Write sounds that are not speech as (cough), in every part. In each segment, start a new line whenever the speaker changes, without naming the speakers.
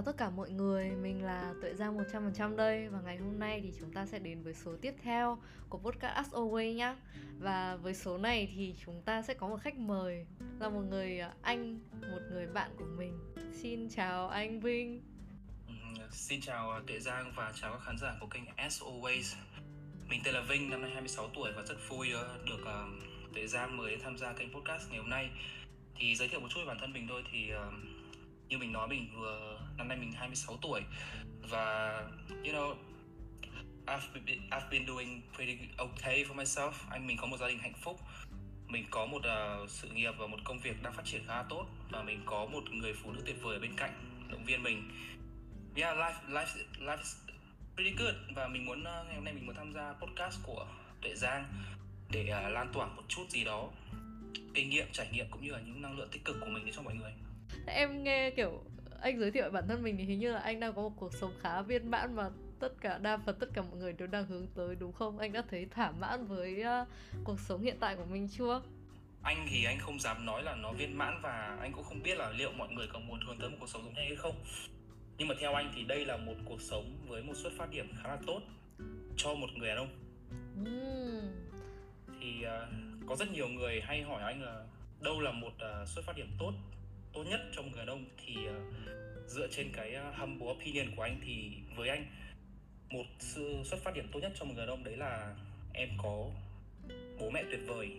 chào tất cả mọi người, mình là Tuệ Giang 100% đây Và ngày hôm nay thì chúng ta sẽ đến với số tiếp theo của podcast As Always nhá. Và với số này thì chúng ta sẽ có một khách mời Là một người à, anh, một người bạn của mình. Xin chào anh Vinh.
Ừ, Xin chào à, Tuệ Giang và chào các khán giả của kênh As Always. Mình tên là Vinh, năm nay 26 tuổi và rất vui à, được Tuệ Giang mời tham gia kênh podcast ngày hôm nay. Thì giới thiệu một chút về bản thân mình thôi thì uh, như mình nói mình vừa năm nay mình 26 tuổi và you know I've been, I've been doing pretty okay for myself. Anh mình có một gia đình hạnh phúc. Mình có một uh, sự nghiệp và một công việc đang phát triển khá tốt và mình có một người phụ nữ tuyệt vời ở bên cạnh động viên mình. Yeah, life life life is pretty good và mình muốn uh, ngày hôm nay mình muốn tham gia podcast của Tuệ Giang để uh, lan tỏa một chút gì đó kinh nghiệm, trải nghiệm cũng như là những năng lượng tích cực của mình đến cho mọi người.
Em nghe kiểu anh giới thiệu bản thân mình thì hình như là anh đang có một cuộc sống khá viên mãn Mà tất cả đa phần tất cả mọi người đều đang hướng tới đúng không? Anh đã thấy thỏa mãn với à, cuộc sống hiện tại của mình chưa?
anh thì anh không dám nói là nó viên mãn và anh cũng không biết là liệu mọi người có muốn hướng tới một cuộc sống giống như hay không nhưng mà theo anh thì đây là một cuộc sống với một xuất phát điểm khá là tốt cho một người đàn ông
Ừm,
thì ờ, có rất nhiều người hay hỏi anh là đâu là một ờ, xuất phát điểm tốt tốt nhất cho một người đàn ông thì ờ, dựa trên cái ờ, humble opinion của anh thì với anh một sự xuất phát điểm tốt nhất cho một người đàn ông đấy là em có bố mẹ tuyệt vời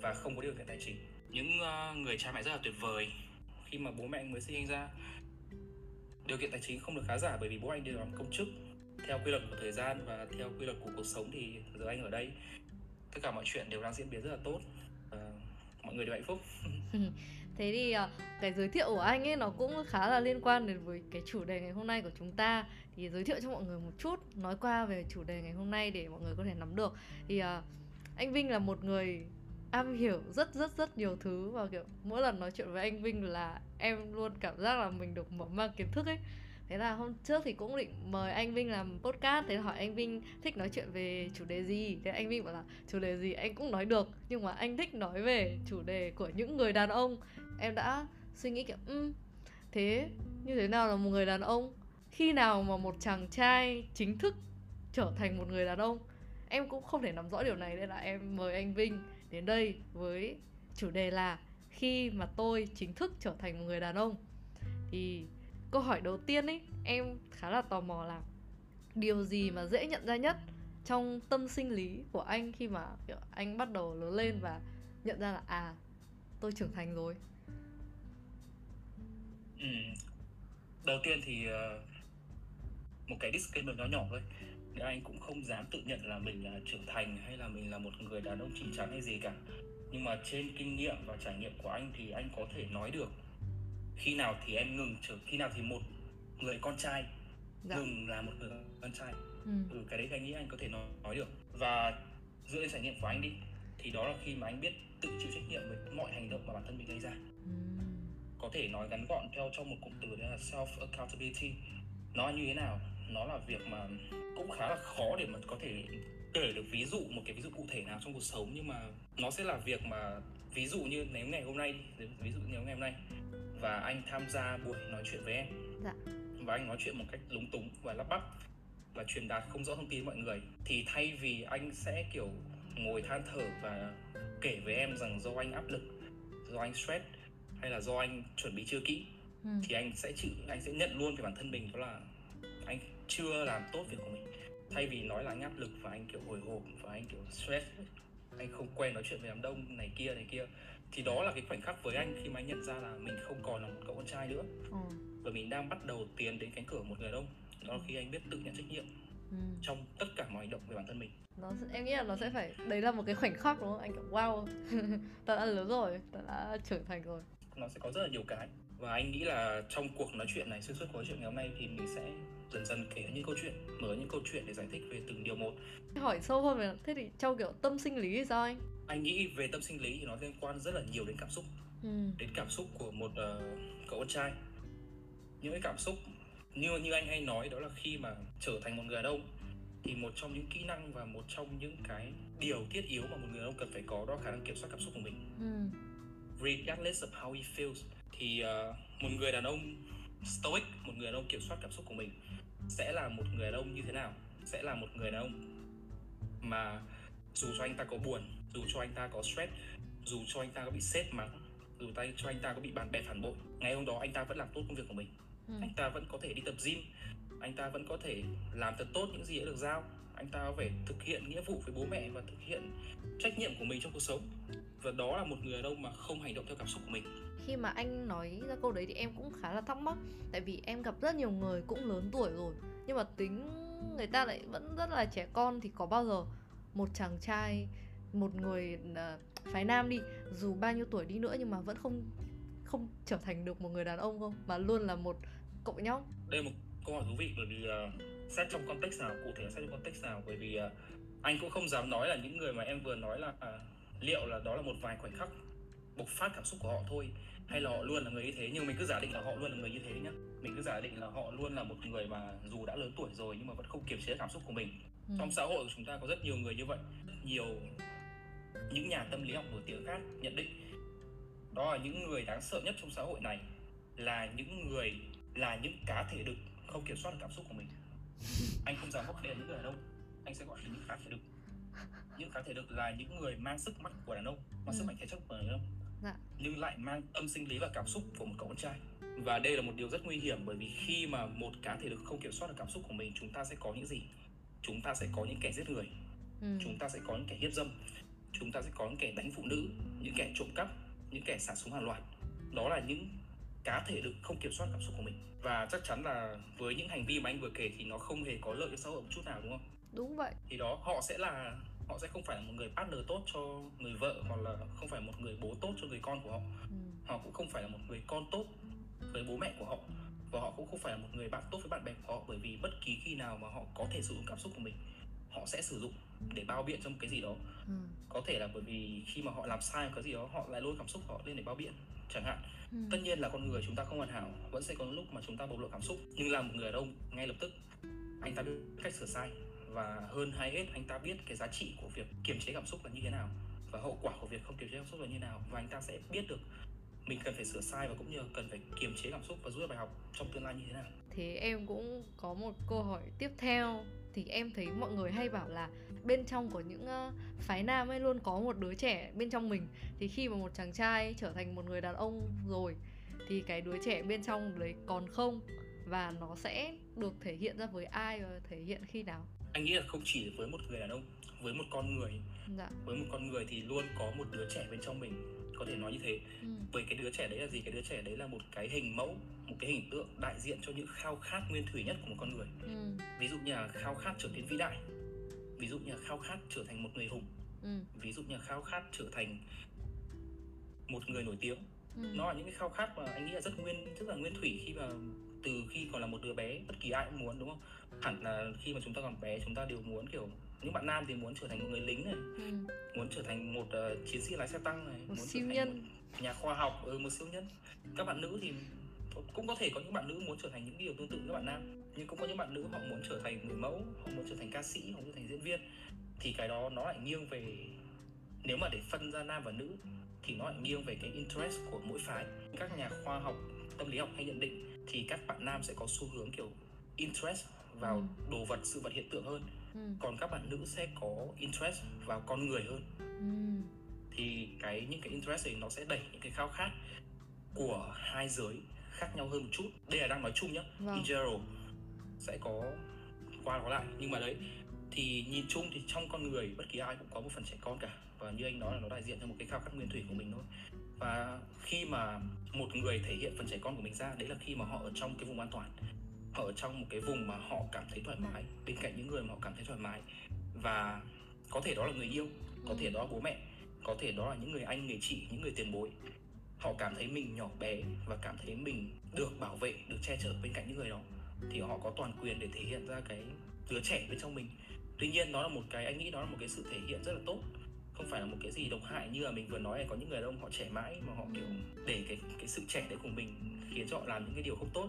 và không có điều kiện tài chính. Những ờ, người cha mẹ rất là tuyệt vời. Khi mà bố mẹ anh mới sinh anh ra điều kiện tài chính không được khá giả bởi vì bố anh đều làm công chức theo quy luật của thời gian và theo quy luật của cuộc sống thì giờ anh ở đây. Tất cả mọi chuyện đều đang diễn biến rất là tốt. Và mọi người đều hạnh phúc (laughs)
Thế thì ờ, cái giới thiệu của anh ấy nó cũng khá là liên quan đến với cái chủ đề ngày hôm nay của chúng ta. Thì giới thiệu cho mọi người một chút, Nói qua về chủ đề ngày hôm nay để mọi người có thể nắm được. Thì ờ, anh Vinh là một người am hiểu rất rất rất nhiều thứ Và, kiểu, mỗi lần nói chuyện với anh Vinh là em luôn cảm giác là mình được mở mang kiến thức ấy. Thế là hôm trước thì cũng định mời anh Vinh làm podcast Thế là hỏi anh Vinh thích nói chuyện về chủ đề gì. Thế anh Vinh bảo là chủ đề gì anh cũng nói được Nhưng mà anh thích nói về chủ đề của những người đàn ông. Em đã suy nghĩ kiểu um, Thế như thế nào là một người đàn ông? Khi nào mà một chàng trai chính thức trở thành một người đàn ông? Em cũng không thể nắm rõ điều này Nên là em mời anh Vinh đến đây với chủ đề là Khi mà tôi chính thức trở thành một người đàn ông. Thì câu hỏi đầu tiên ấy, em khá là tò mò là điều gì mà dễ nhận ra nhất trong tâm sinh lý của anh khi mà, kiểu, anh bắt đầu lớn lên và nhận ra là à tôi trưởng thành rồi
ừ. đầu tiên thì ờ, một cái disclaimer nhỏ nhỏ thôi nếu anh cũng không dám tự nhận là mình là trưởng thành hay là mình là một người đàn ông chín chắn hay gì cả, nhưng mà trên kinh nghiệm và trải nghiệm của anh thì anh có thể nói được khi nào thì em ngừng trở khi nào thì một người con trai
dạ.
ngừng là một người con trai.
Ừ.
ừ cái đấy anh nghĩ anh có thể nói, nói được. Và dựa trên trải nghiệm của anh đi thì đó là khi mà anh biết tự chịu trách nhiệm với mọi hành động mà bản thân mình gây ra.
Ừ.
có thể nói ngắn gọn theo trong một cụm từ đó là self accountability nó như thế nào? Nó là việc mà cũng khá là khó để mà có thể kể được ví dụ một cái ví dụ cụ thể nào trong cuộc sống. Nhưng mà nó sẽ là việc mà ví dụ như nếu ngày hôm nay ví dụ nếu ngày hôm nay và anh tham gia buổi nói chuyện với em.
Dạ.
Và anh nói chuyện một cách lúng túng và lắp bắp và truyền đạt không rõ thông tin mọi người. Thì thay vì anh sẽ kiểu ngồi than thở và kể với em rằng do anh áp lực do anh stress hay là do anh chuẩn bị chưa kỹ
ừ.
thì anh sẽ chịu anh sẽ nhận luôn về bản thân mình đó là anh chưa làm tốt việc của mình. Thay vì nói là anh áp lực và anh kiểu hồi hộp và anh kiểu stress anh không quen nói chuyện với đám đông này kia này kia. Thì đó là cái khoảnh khắc với anh khi mà anh nhận ra là mình không còn là một cậu con trai nữa.
Ừ.
và mình đang bắt đầu tiến đến cánh cửa một người đàn ông. Đó là khi anh biết tự nhận trách nhiệm
Ừ.
trong tất cả mọi hành động về bản thân mình.
Nó em nghĩ là nó sẽ phải đấy là một cái khoảnh khắc đúng không? Anh kiểu wow (laughs) ta đã lớn rồi ta đã trưởng thành rồi.
Nó sẽ có rất là nhiều cái. Và anh nghĩ là trong cuộc nói chuyện này xuyên suốt cuộc nói chuyện ngày hôm nay thì mình sẽ dần dần kể những câu chuyện mở những câu chuyện để giải thích về từng điều một.
Hỏi sâu hơn về thế thì trong kiểu tâm sinh lý thì sao anh?
Anh nghĩ về tâm sinh lý thì nó liên quan rất là nhiều đến cảm xúc.
Ừ.
đến cảm xúc của một ờ, cậu con trai. Những cái cảm xúc như như anh hay nói đó là khi mà trở thành một người đàn ông thì một trong những kỹ năng và một trong những cái điều thiết yếu mà một người đàn ông cần phải có đó là khả năng kiểm soát cảm xúc của mình.
Ừ.
regardless of how he feels thì ờ, một người đàn ông stoic một người đàn ông kiểm soát cảm xúc của mình sẽ là một người đàn ông như thế nào? Sẽ là một người đàn ông mà dù cho anh ta có buồn dù cho anh ta có stress dù cho anh ta có bị sếp mắng dù tay cho anh ta có bị bạn bè phản bội ngày hôm đó anh ta vẫn làm tốt công việc của mình. Ừ. anh ta vẫn có thể đi tập gym anh ta vẫn có thể làm thật tốt những gì đã được giao anh ta phải thực hiện nghĩa vụ với bố mẹ và thực hiện trách nhiệm của mình trong cuộc sống và đó là một người đàn ông mà không hành động theo cảm xúc của mình.
Khi mà anh nói ra câu đấy thì em cũng khá là thắc mắc tại vì em gặp rất nhiều người cũng lớn tuổi rồi nhưng mà tính người ta lại vẫn rất là trẻ con thì có bao giờ một chàng trai một người uh, phái nam đi dù bao nhiêu tuổi đi nữa nhưng mà vẫn không không trở thành được một người đàn ông không? Mà luôn là một cậu nhóc.
Đây là một câu hỏi thú vị bởi vì uh, xét trong context nào cụ thể xét trong context nào? Bởi vì uh, anh cũng không dám nói là những người mà em vừa nói là uh, liệu là đó là một vài khoảnh khắc bộc phát cảm xúc của họ thôi hay là họ luôn là người như thế? Nhưng mình cứ giả định là họ luôn là người như thế nhá. Mình cứ giả định là họ luôn là một người mà dù đã lớn tuổi rồi nhưng mà vẫn không kiềm chế cảm xúc của mình. Ừ. trong xã hội của chúng ta có rất nhiều người như vậy. Rất nhiều những nhà tâm lý học nổi tiếng khác nhận định đó là những người đáng sợ nhất trong xã hội này là những người là những cá thể đực không kiểm soát được cảm xúc của mình. (laughs) Anh không dám gọi đây là những người đàn ông anh sẽ gọi là những cá thể đực những cá thể đực là những người mang sức mạnh của đàn ông mang ừ. sức mạnh thể chất của đàn ông. Dạ. nhưng lại mang âm sinh lý và cảm xúc của một cậu con trai. Và đây là một điều rất nguy hiểm bởi vì khi mà một cá thể đực không kiểm soát được cảm xúc của mình chúng ta sẽ có những gì? Chúng ta sẽ có những kẻ giết người. Ừ. chúng ta sẽ có những kẻ hiếp dâm. Chúng ta sẽ có những kẻ đánh phụ nữ những kẻ trộm cắp những kẻ xả súng hàng loạt. Đó là những cá thể được không kiểm soát cảm xúc của mình. Và chắc chắn là với những hành vi mà anh vừa kể thì nó không hề có lợi cho xã hội một chút nào đúng không?
Đúng vậy.
Thì đó họ sẽ là họ sẽ không phải là một người partner tốt cho người vợ hoặc là không phải một người bố tốt cho người con của họ ừ. họ cũng không phải là một người con tốt với bố mẹ của họ và họ cũng không phải là một người bạn tốt với bạn bè của họ bởi vì bất kỳ khi nào mà họ có thể sử dụng cảm xúc của mình họ sẽ sử dụng để bao biện trong cái gì đó ừ. có thể là bởi vì khi mà họ làm sai cái gì đó họ lại lôi cảm xúc họ lên để bao biện chẳng hạn ừ. tất nhiên là con người chúng ta không hoàn hảo vẫn sẽ có lúc mà chúng ta bộc lộ cảm xúc nhưng là một người đàn ông ngay lập tức anh ta biết cách sửa sai và hơn hay hết anh ta biết cái giá trị của việc kiềm chế cảm xúc là như thế nào và hậu quả của việc không kiềm chế cảm xúc là như thế nào. Và anh ta sẽ biết được mình cần phải sửa sai và cũng như cần phải kiềm chế cảm xúc và rút ra bài học trong tương lai như thế nào.
Thế em cũng có một câu hỏi tiếp theo. Thì em thấy mọi người hay bảo là bên trong của những uh, phái nam ấy luôn có một đứa trẻ bên trong mình. Thì khi mà một chàng trai trở thành một người đàn ông rồi thì cái đứa trẻ bên trong đấy còn không? Và nó sẽ được thể hiện ra với ai và thể hiện khi nào?
Anh nghĩ là không chỉ với một người đàn ông với một con người dạ. với một con người thì luôn có một đứa trẻ bên trong mình có thể nói như thế ừ. với cái đứa trẻ đấy là gì cái đứa trẻ đấy là một cái hình mẫu một cái hình tượng đại diện cho những khao khát nguyên thủy nhất của một con người ừ. ví dụ như là khao khát trở nên vĩ đại ví dụ như là khao khát trở thành một người hùng ừ. ví dụ như là khao khát trở thành một người nổi tiếng ừ. nó là những cái khao khát mà anh nghĩ là rất nguyên rất là nguyên thủy khi mà từ khi còn là một đứa bé bất kỳ ai cũng muốn đúng không hẳn là khi mà chúng ta còn bé chúng ta đều muốn kiểu những bạn nam thì muốn trở thành một người lính này ừ. muốn trở thành một uh, chiến sĩ lái xe tăng này
một
muốn
siêu nhân.
một nhà khoa học ừ, một siêu nhân. Các bạn nữ thì cũng có thể có những bạn nữ muốn trở thành những điều tương tự các bạn nam nhưng cũng có những bạn nữ họ muốn trở thành người mẫu họ muốn trở thành ca sĩ họ muốn trở thành diễn viên. Thì cái đó nó lại nghiêng về nếu mà để phân ra nam và nữ thì nó lại nghiêng về cái interest của mỗi phái. Các nhà khoa học tâm lý học hay nhận định thì các bạn nam sẽ có xu hướng kiểu interest vào ừ. đồ vật sự vật hiện tượng hơn ừ. còn các bạn nữ sẽ có interest vào con người hơn ừ. thì cái những cái interest này nó sẽ đẩy những cái khao khát của hai giới khác nhau hơn một chút đây là đang nói chung nhá vâng. in general sẽ có qua có lại nhưng mà đấy thì nhìn chung thì trong con người bất kỳ ai cũng có một phần trẻ con cả và như anh nói là nó đại diện cho một cái khao khát nguyên thủy của mình thôi và khi mà một người thể hiện phần trẻ con của mình ra đấy là khi mà họ ở trong cái vùng an toàn ở trong một cái vùng mà họ cảm thấy thoải mái bên cạnh những người mà họ cảm thấy thoải mái. Và có thể đó là người yêu có thể ừ. đó là bố mẹ có thể đó là những người anh người chị những người tiền bối. Họ cảm thấy mình nhỏ bé và cảm thấy mình được bảo vệ được che chở bên cạnh những người đó. Thì họ có toàn quyền để thể hiện ra cái đứa trẻ bên trong mình. Tuy nhiên nó là một cái anh nghĩ đó là một cái sự thể hiện rất là tốt. Không phải là một cái gì độc hại như là mình vừa nói là có những người đàn ông họ trẻ mãi mà họ kiểu để cái cái sự trẻ đấy của mình khiến cho họ làm những cái điều không tốt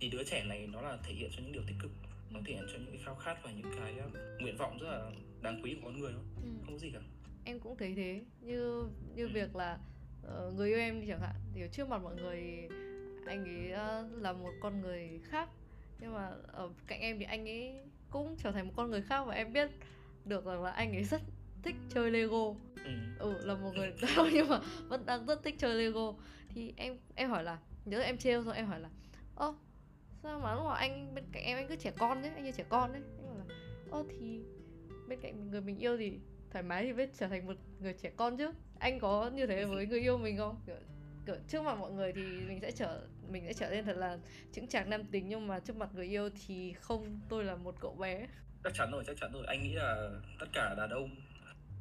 thì đứa trẻ này nó là thể hiện cho những điều tích cực nó thể hiện cho những cái khao khát và những cái uh, nguyện vọng rất là đáng quý của con người thôi. Ừ. không có gì cả.
Em cũng thấy thế. Như như ừ. việc là uh, người yêu em đi chẳng hạn. Thì trước mặt mọi người anh ấy uh, là một con người khác. Nhưng mà ở cạnh em thì anh ấy cũng trở thành một con người khác và em biết được rằng là anh ấy rất thích chơi Lego. Ừ, ừ là một người (laughs) (laughs) đàn nhưng mà vẫn đang rất thích chơi Lego. Thì em em hỏi là nhớ em trêu rồi em hỏi là ơ sao mà lúc mà anh bên cạnh em anh cứ trẻ con đấy anh như trẻ con đấy anh bảo là ơ thì bên cạnh người mình yêu thì thoải mái thì biết trở thành một người trẻ con chứ. Anh có như thế với người yêu mình không? Kiểu, kiểu trước mặt mọi người thì mình sẽ trở mình sẽ trở nên thật là chững chạc nam tính nhưng mà trước mặt người yêu thì không. Tôi là một cậu bé.
Chắc chắn rồi chắc chắn rồi. Anh nghĩ là tất cả đàn ông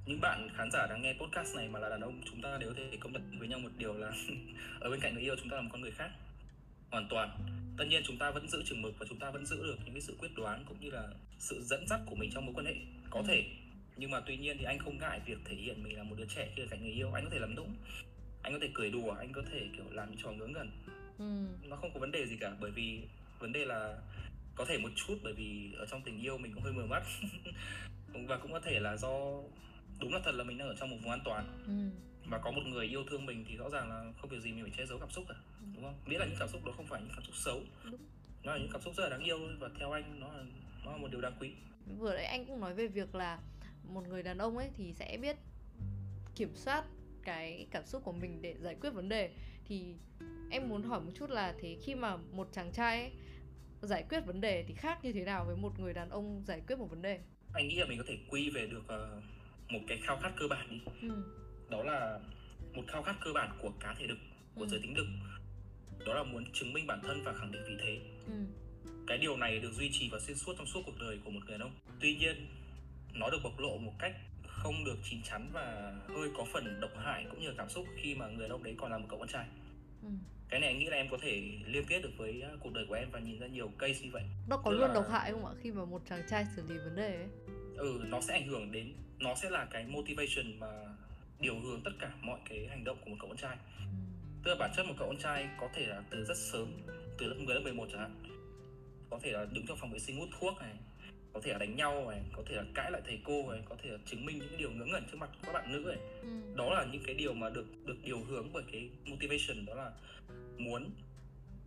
những bạn khán giả đang nghe podcast này mà là đàn ông chúng ta đều thể công nhận với nhau một điều là (laughs) ở bên cạnh người yêu chúng ta là một con người khác. Hoàn toàn tất nhiên chúng ta vẫn giữ chừng mực và chúng ta vẫn giữ được những cái sự quyết đoán cũng như là sự dẫn dắt của mình trong mối quan hệ có thể. Nhưng mà tuy nhiên thì anh không ngại việc thể hiện mình là một đứa trẻ khi ở cạnh người yêu. Anh có thể làm nũng anh có thể cười đùa anh có thể kiểu làm trò ngớ ngẩn. Ừ. nó không có vấn đề gì cả bởi vì vấn đề là có thể một chút bởi vì ở trong tình yêu mình cũng hơi mờ mắt. (laughs) Và cũng có thể là do đúng là thật là mình đang ở trong một vùng an toàn. Ừ. và có một người yêu thương mình thì rõ ràng là không việc gì mình phải che giấu cảm xúc cả đúng không? Biết là những cảm xúc đó không phải những cảm xúc xấu. Đúng. nó là những cảm xúc rất là đáng yêu và theo anh nó là nó là một điều đáng quý.
Vừa nãy anh cũng nói về việc là một người đàn ông ấy thì sẽ biết kiểm soát cái cảm xúc của mình để giải quyết vấn đề. Thì em muốn hỏi một chút là thế khi mà một chàng trai ấy, giải quyết vấn đề thì khác như thế nào với một người đàn ông giải quyết một vấn đề?
Anh nghĩ là mình có thể quy về được uh, một cái khao khát cơ bản đi. Ừ. đó là một khao khát cơ bản của cá thể đực của ừ. giới tính đực. Đó là muốn chứng minh bản thân và khẳng định vị thế. Ừ. cái điều này được duy trì và xuyên suốt trong suốt cuộc đời của một người đàn ông. Tuy nhiên nó được bộc lộ một cách không được chín chắn và hơi có phần độc hại cũng như cảm xúc khi mà người đàn ông đấy còn là một cậu con trai. Ừ. cái này anh nghĩ là em có thể liên kết được với à, cuộc đời của em và nhìn ra nhiều case như vậy.
Nó có Tức luôn là... độc hại không ạ? Khi mà một chàng trai xử lý vấn đề ấy.
Ừ nó sẽ ảnh hưởng đến nó sẽ là cái motivation mà điều hướng tất cả mọi cái hành động của một cậu con trai ừ. tức là bản chất một cậu con trai có thể là từ rất sớm từ lớp 10 lớp 11 chẳng hạn có thể là đứng trong phòng vệ sinh hút thuốc này có thể là đánh nhau này có thể là cãi lại thầy cô này có thể là chứng minh những cái điều ngớ ngẩn trước mặt các bạn nữ này ừ. đó là những cái điều mà được được điều hướng bởi cái motivation đó là muốn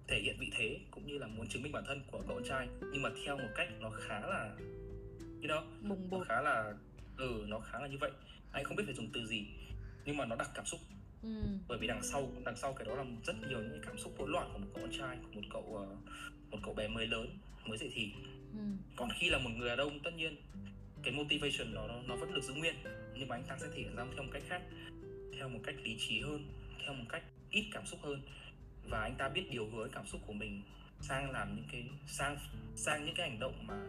thể hiện vị thế cũng như là muốn chứng minh bản thân của cậu con trai nhưng mà theo một cách nó khá là you know
Bùng bột.
nó khá là ừ nó khá là như vậy anh không biết phải dùng từ gì nhưng mà nó đặc cảm xúc. Ừ. bởi vì đằng sau đằng sau cái đó là rất nhiều những cảm xúc hỗn loạn của một cậu con trai của một cậu uh, một cậu bé mới lớn mới dậy thì. Ừ. còn khi là một người đàn ông tất nhiên cái motivation đó nó, nó vẫn được giữ nguyên. Nhưng mà anh ta sẽ thể hiện ra theo một cách khác theo một cách lý trí hơn theo một cách ít cảm xúc hơn. Và anh ta biết điều hướng cảm xúc của mình sang làm những cái sang sang những cái hành động mà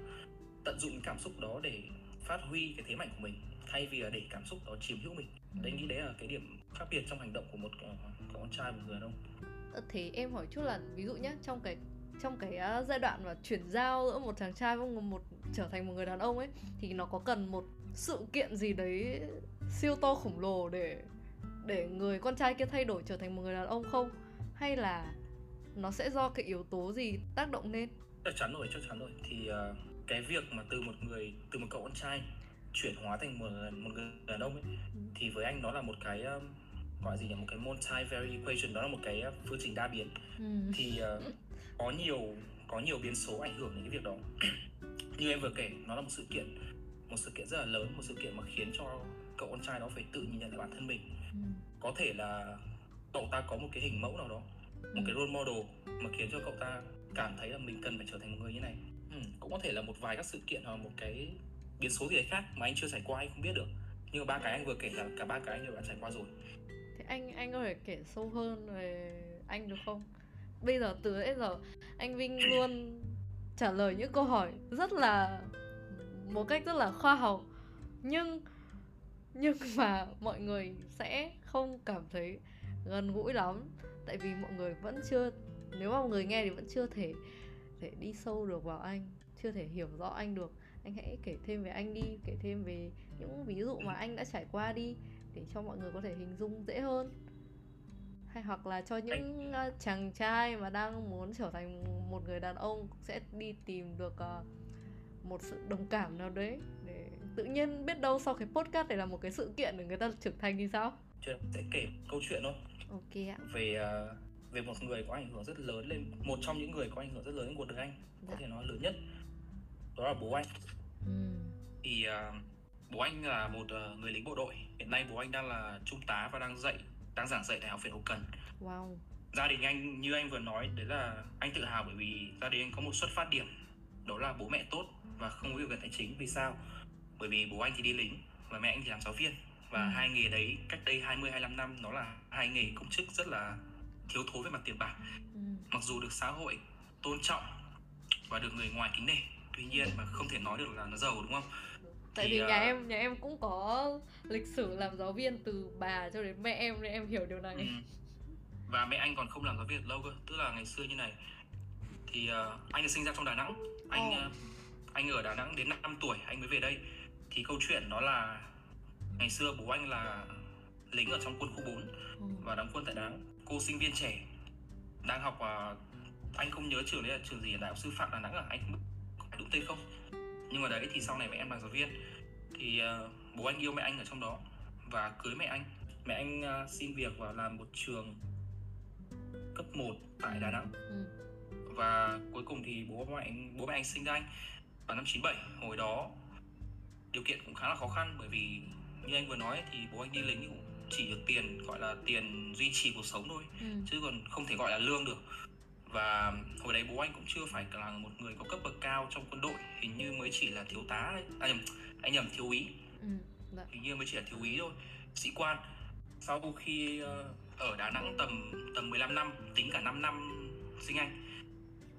tận dụng cảm xúc đó để phát huy cái thế mạnh của mình thay vì là để cảm xúc đó chiếm hữu mình. Ừ. đấy nghĩ đấy là cái điểm khác biệt trong hành động của một uh, con trai một người đàn ông.
Ờ, thế em hỏi chút là ví dụ nhé trong cái trong cái uh, giai đoạn mà chuyển giao giữa một chàng trai với một, một trở thành một người đàn ông ấy thì nó có cần một sự kiện gì đấy siêu to khổng lồ để để người con trai kia thay đổi trở thành một người đàn ông không? Hay là nó sẽ do cái yếu tố gì tác động lên?
Chắc chắn rồi chắc chắn rồi. Thì uh, cái việc mà từ một người từ một cậu con trai chuyển hóa thành một một người đàn ông ấy ừ. thì với anh nó là một cái um, gọi gì nhỉ một cái multivariate equation đó là một cái uh, phương trình đa biến ừ. thì uh, có nhiều có nhiều biến số ảnh hưởng đến cái việc đó (clears throat) như em vừa kể nó là một sự kiện một sự kiện rất là lớn một sự kiện mà khiến cho cậu con trai đó phải tự nhìn nhận lại bản thân mình ừ. có thể là cậu ta có một cái hình mẫu nào đó một cái role model mà khiến cho cậu ta cảm thấy là mình cần phải trở thành một người như này ừ, cũng có thể là một vài các sự kiện hoặc một cái biến số gì đấy khác mà anh chưa trải qua anh không biết được. Nhưng mà ba cái anh vừa kể là cả ba cái anh đều đã trải qua rồi.
Thế anh anh có thể kể sâu hơn về anh được không? Bây giờ từ nãy giờ, anh Vinh luôn trả lời những câu hỏi rất là, một cách rất là khoa học. Nhưng nhưng mà mọi người sẽ không cảm thấy gần gũi lắm. Tại vì mọi người vẫn chưa, nếu mà mọi người nghe thì vẫn chưa thể thể đi sâu được vào anh, chưa thể hiểu rõ anh được anh hãy kể thêm về anh đi kể thêm về những ví dụ mà anh đã trải qua đi để cho mọi người có thể hình dung dễ hơn. Hay hoặc là cho những uh, chàng trai mà đang muốn trở thành một người đàn ông sẽ đi tìm được uh, một sự đồng cảm nào đấy để tự nhiên biết đâu sau cái podcast này là một cái sự kiện để người ta trưởng thành thì sao?
Chuyện sẽ kể câu chuyện thôi.
Ok ạ.
Về uh, về một người có ảnh hưởng rất lớn lên một trong những người có ảnh hưởng rất lớn lên cuộc đời anh có
Dạ.
thể nói lớn nhất đó là bố anh.
Ừ.
thì uh, bố anh là một uh, người lính bộ đội. Hiện nay bố anh đang là trung tá và đang dạy đang giảng dạy tại học viện hậu cần.
Wow.
Gia đình anh như anh vừa nói đấy là anh tự hào bởi vì gia đình anh có một xuất phát điểm đó là bố mẹ tốt và không có điều kiện tài chính. Vì sao? Bởi vì bố anh thì đi lính và mẹ anh thì làm giáo viên. Và
Ừ.
hai nghề đấy cách đây 20 25 năm nó là hai nghề công chức rất là thiếu thốn về mặt tiền bạc.
Ừ.
mặc dù được xã hội tôn trọng và được người ngoài kính nể tuy nhiên mà không thể nói được là nó giàu đúng không?
Tại
Thì,
vì nhà
ờ,
em nhà em cũng có lịch sử làm giáo viên từ bà cho đến mẹ em nên em hiểu điều này.
Ừ. và mẹ anh còn không làm giáo viên lâu cơ. Tức là ngày xưa như này. Thì ờ, anh được sinh ra trong đà nẵng. Anh
Ồ.
ờ, anh ở đà nẵng đến 5 tuổi anh mới về đây. Thì câu chuyện đó là ngày xưa bố anh là lính ở trong quân khu 4
ừ.
và đóng quân tại Đà Nẵng. Cô sinh viên trẻ đang học ờ, anh không nhớ trường đấy là trường gì ở đại học sư phạm Đà Nẵng à? Anh không tên không? Nhưng mà đấy thì sau này mẹ em làm giáo viên. Thì ờ, bố anh yêu mẹ anh ở trong đó và cưới mẹ anh. Mẹ anh ờ, xin việc vào làm một trường cấp 1 tại Đà Nẵng.
Ừ.
và cuối cùng thì bố mẹ anh bố mẹ anh sinh ra anh vào năm 97 hồi đó điều kiện cũng khá là khó khăn bởi vì như anh vừa nói thì bố anh đi lính cũng chỉ được tiền gọi là tiền duy trì cuộc sống thôi.
Ừ.
chứ còn không thể gọi là lương được và hồi đấy bố anh cũng chưa phải là một người có cấp bậc cao trong quân đội hình như mới chỉ là thiếu tá ấy. à nhầm anh nhầm thiếu úy
Ừ. Dạ.
hình như mới chỉ là thiếu úy thôi sĩ quan sau khi ờ, ở Đà Nẵng tầm tầm 15 năm tính cả 5 năm sinh anh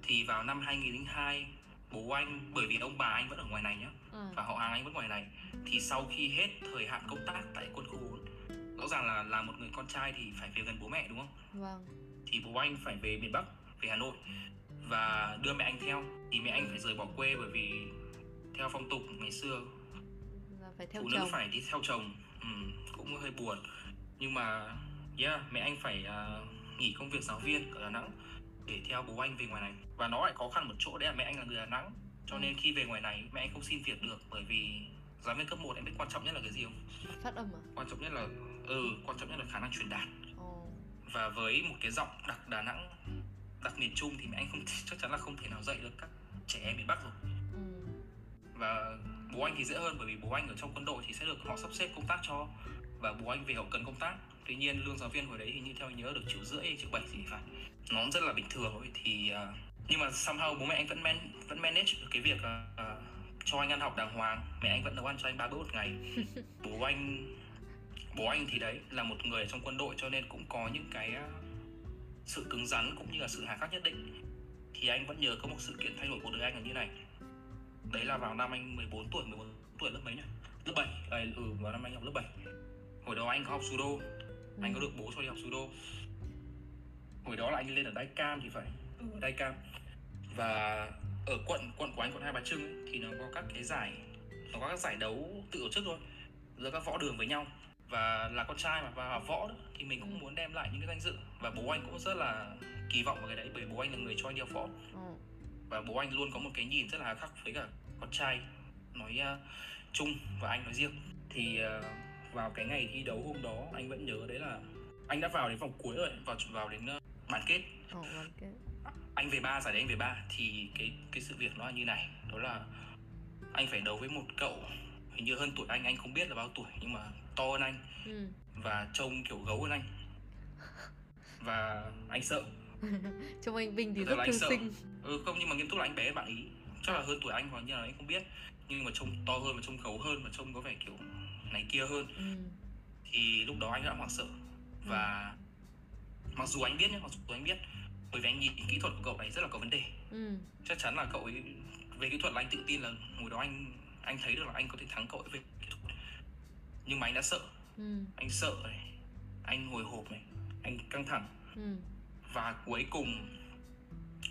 thì vào năm 2002 bố anh bởi vì ông bà anh vẫn ở ngoài này nhá
À.
và họ hàng anh vẫn ngoài này thì sau khi hết thời hạn công tác tại quân khu 4 rõ ràng là là một người con trai thì phải về gần bố mẹ đúng không
vâng
thì bố anh phải về miền Bắc về Hà Nội và đưa mẹ anh theo. Thì mẹ anh phải rời bỏ quê bởi vì theo phong tục ngày xưa
là phải theo
phụ nữ
chồng.
phải đi theo chồng. Ừ, cũng hơi buồn. Nhưng mà yeah mẹ anh phải à, nghỉ công việc giáo viên ở Đà Nẵng để theo bố anh về ngoài này. Và nó lại khó khăn một chỗ đấy là mẹ anh là người Đà Nẵng. Cho nên khi về ngoài này mẹ anh không xin việc được bởi vì giáo viên cấp 1 em biết quan trọng nhất là cái gì không?
Phát âm à?
Quan trọng nhất là ừ quan trọng nhất là khả năng truyền đạt.
Ồ.
Và với một cái giọng đặc Đà Nẵng đặc miền Trung thì mẹ anh không (laughs) chắc chắn là không thể nào dạy được các trẻ em miền Bắc rồi.
Ừ.
và bố anh thì dễ hơn bởi vì bố anh ở trong quân đội thì sẽ được họ sắp xếp công tác cho và bố anh về hậu cần công tác. Tuy nhiên lương giáo viên hồi đấy thì như theo anh nhớ được triệu rưỡi triệu bảy gì phải. Nó rất là bình thường thôi. Thì à, nhưng mà somehow bố mẹ anh vẫn man, vẫn manage được cái việc à, cho anh ăn học đàng hoàng. Mẹ anh vẫn nấu ăn cho anh ba bữa một ngày. (laughs) Bố anh bố anh thì đấy là một người ở trong quân đội cho nên cũng có những cái à, sự cứng rắn cũng như là sự hà khắc nhất định thì anh vẫn nhớ có một sự kiện thay đổi cuộc đời anh là như này. Đấy là vào năm anh 14 tuổi 14 tuổi lớp mấy nhỉ? Lớp 7 à, ừ vào năm anh học lớp 7 hồi đó anh có học judo anh có được bố cho đi học judo hồi đó là anh lên ở đai cam thì phải ừ, ở đai cam và ở quận quận của anh quận hai bà trưng ấy, thì nó có các cái giải nó có các giải đấu tự tổ chức thôi. Giữa các võ đường với nhau và là con trai mà và võ đó, thì mình cũng
Ừ.
muốn đem lại những cái danh dự và bố anh cũng rất là kỳ vọng vào cái đấy bởi bố anh là người cho anh đi học võ
Ồ.
và bố anh luôn có một cái nhìn rất là khắc với cả con trai nói uh, chung và anh nói riêng thì uh, vào cái ngày thi đấu hôm đó anh vẫn nhớ đấy là anh đã vào đến vòng cuối rồi vào vào đến uh, bán kết
Ồ, ok.
anh về ba giải đấy anh về ba thì cái cái sự việc nó là như này đó là anh phải đấu với một cậu hình như hơn tuổi anh anh không biết là bao tuổi nhưng mà to hơn anh
Ừ.
và trông kiểu gấu hơn anh và anh sợ (laughs)
Trông anh Vinh thì
Thật
rất thư
sợ.
sinh.
ừ không nhưng mà nghiêm túc là anh bé bạn ý chắc là hơn tuổi anh hoặc như là anh không biết nhưng mà trông to hơn và trông gấu hơn và trông có vẻ kiểu này kia hơn
Ừ.
thì lúc đó anh đã hoảng sợ và mặc dù anh biết nhé mặc dù anh biết bởi vì anh nhìn kỹ thuật của cậu ấy rất là có vấn đề
Ừ.
chắc chắn là cậu ấy về kỹ thuật là anh tự tin là hồi đó anh anh thấy được là anh có thể thắng cậu ấy về kỹ thuật nhưng mà anh đã sợ.
Ừ.
anh sợ này. Anh hồi hộp này. Anh căng thẳng.
Ừ.
và cuối cùng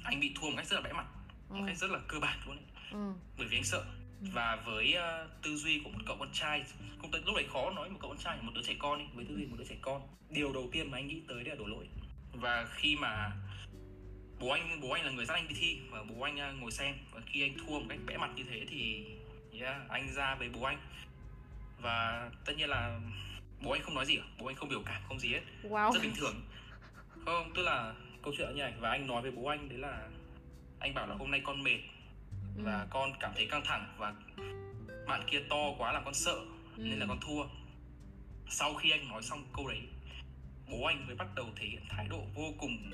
anh bị thua một cách rất là bẽ mặt. Một
Ồ.
cách rất là cơ bản luôn ấy.
Ừ.
bởi vì anh sợ. Và với ờ, tư duy của một cậu con trai không tới lúc đấy khó nói một cậu con trai một đứa trẻ con đi với tư duy một đứa trẻ con. Điều đầu tiên mà anh nghĩ tới đấy là đổ lỗi. Và khi mà bố anh bố anh là người dắt anh đi thi và bố anh ờ, ngồi xem. Và khi anh thua một cách bẽ mặt như thế thì yeah, anh ra với bố anh và tất nhiên là bố anh không nói gì cả bố anh không biểu cảm không gì hết
Wow.
rất bình thường không tức là câu chuyện như này và anh nói với bố anh đấy là anh bảo là hôm nay con mệt
ừ.
và con cảm thấy căng thẳng và bạn kia to quá làm con sợ
ừ.
nên là con thua sau khi anh nói xong câu đấy bố anh mới bắt đầu thể hiện thái độ vô cùng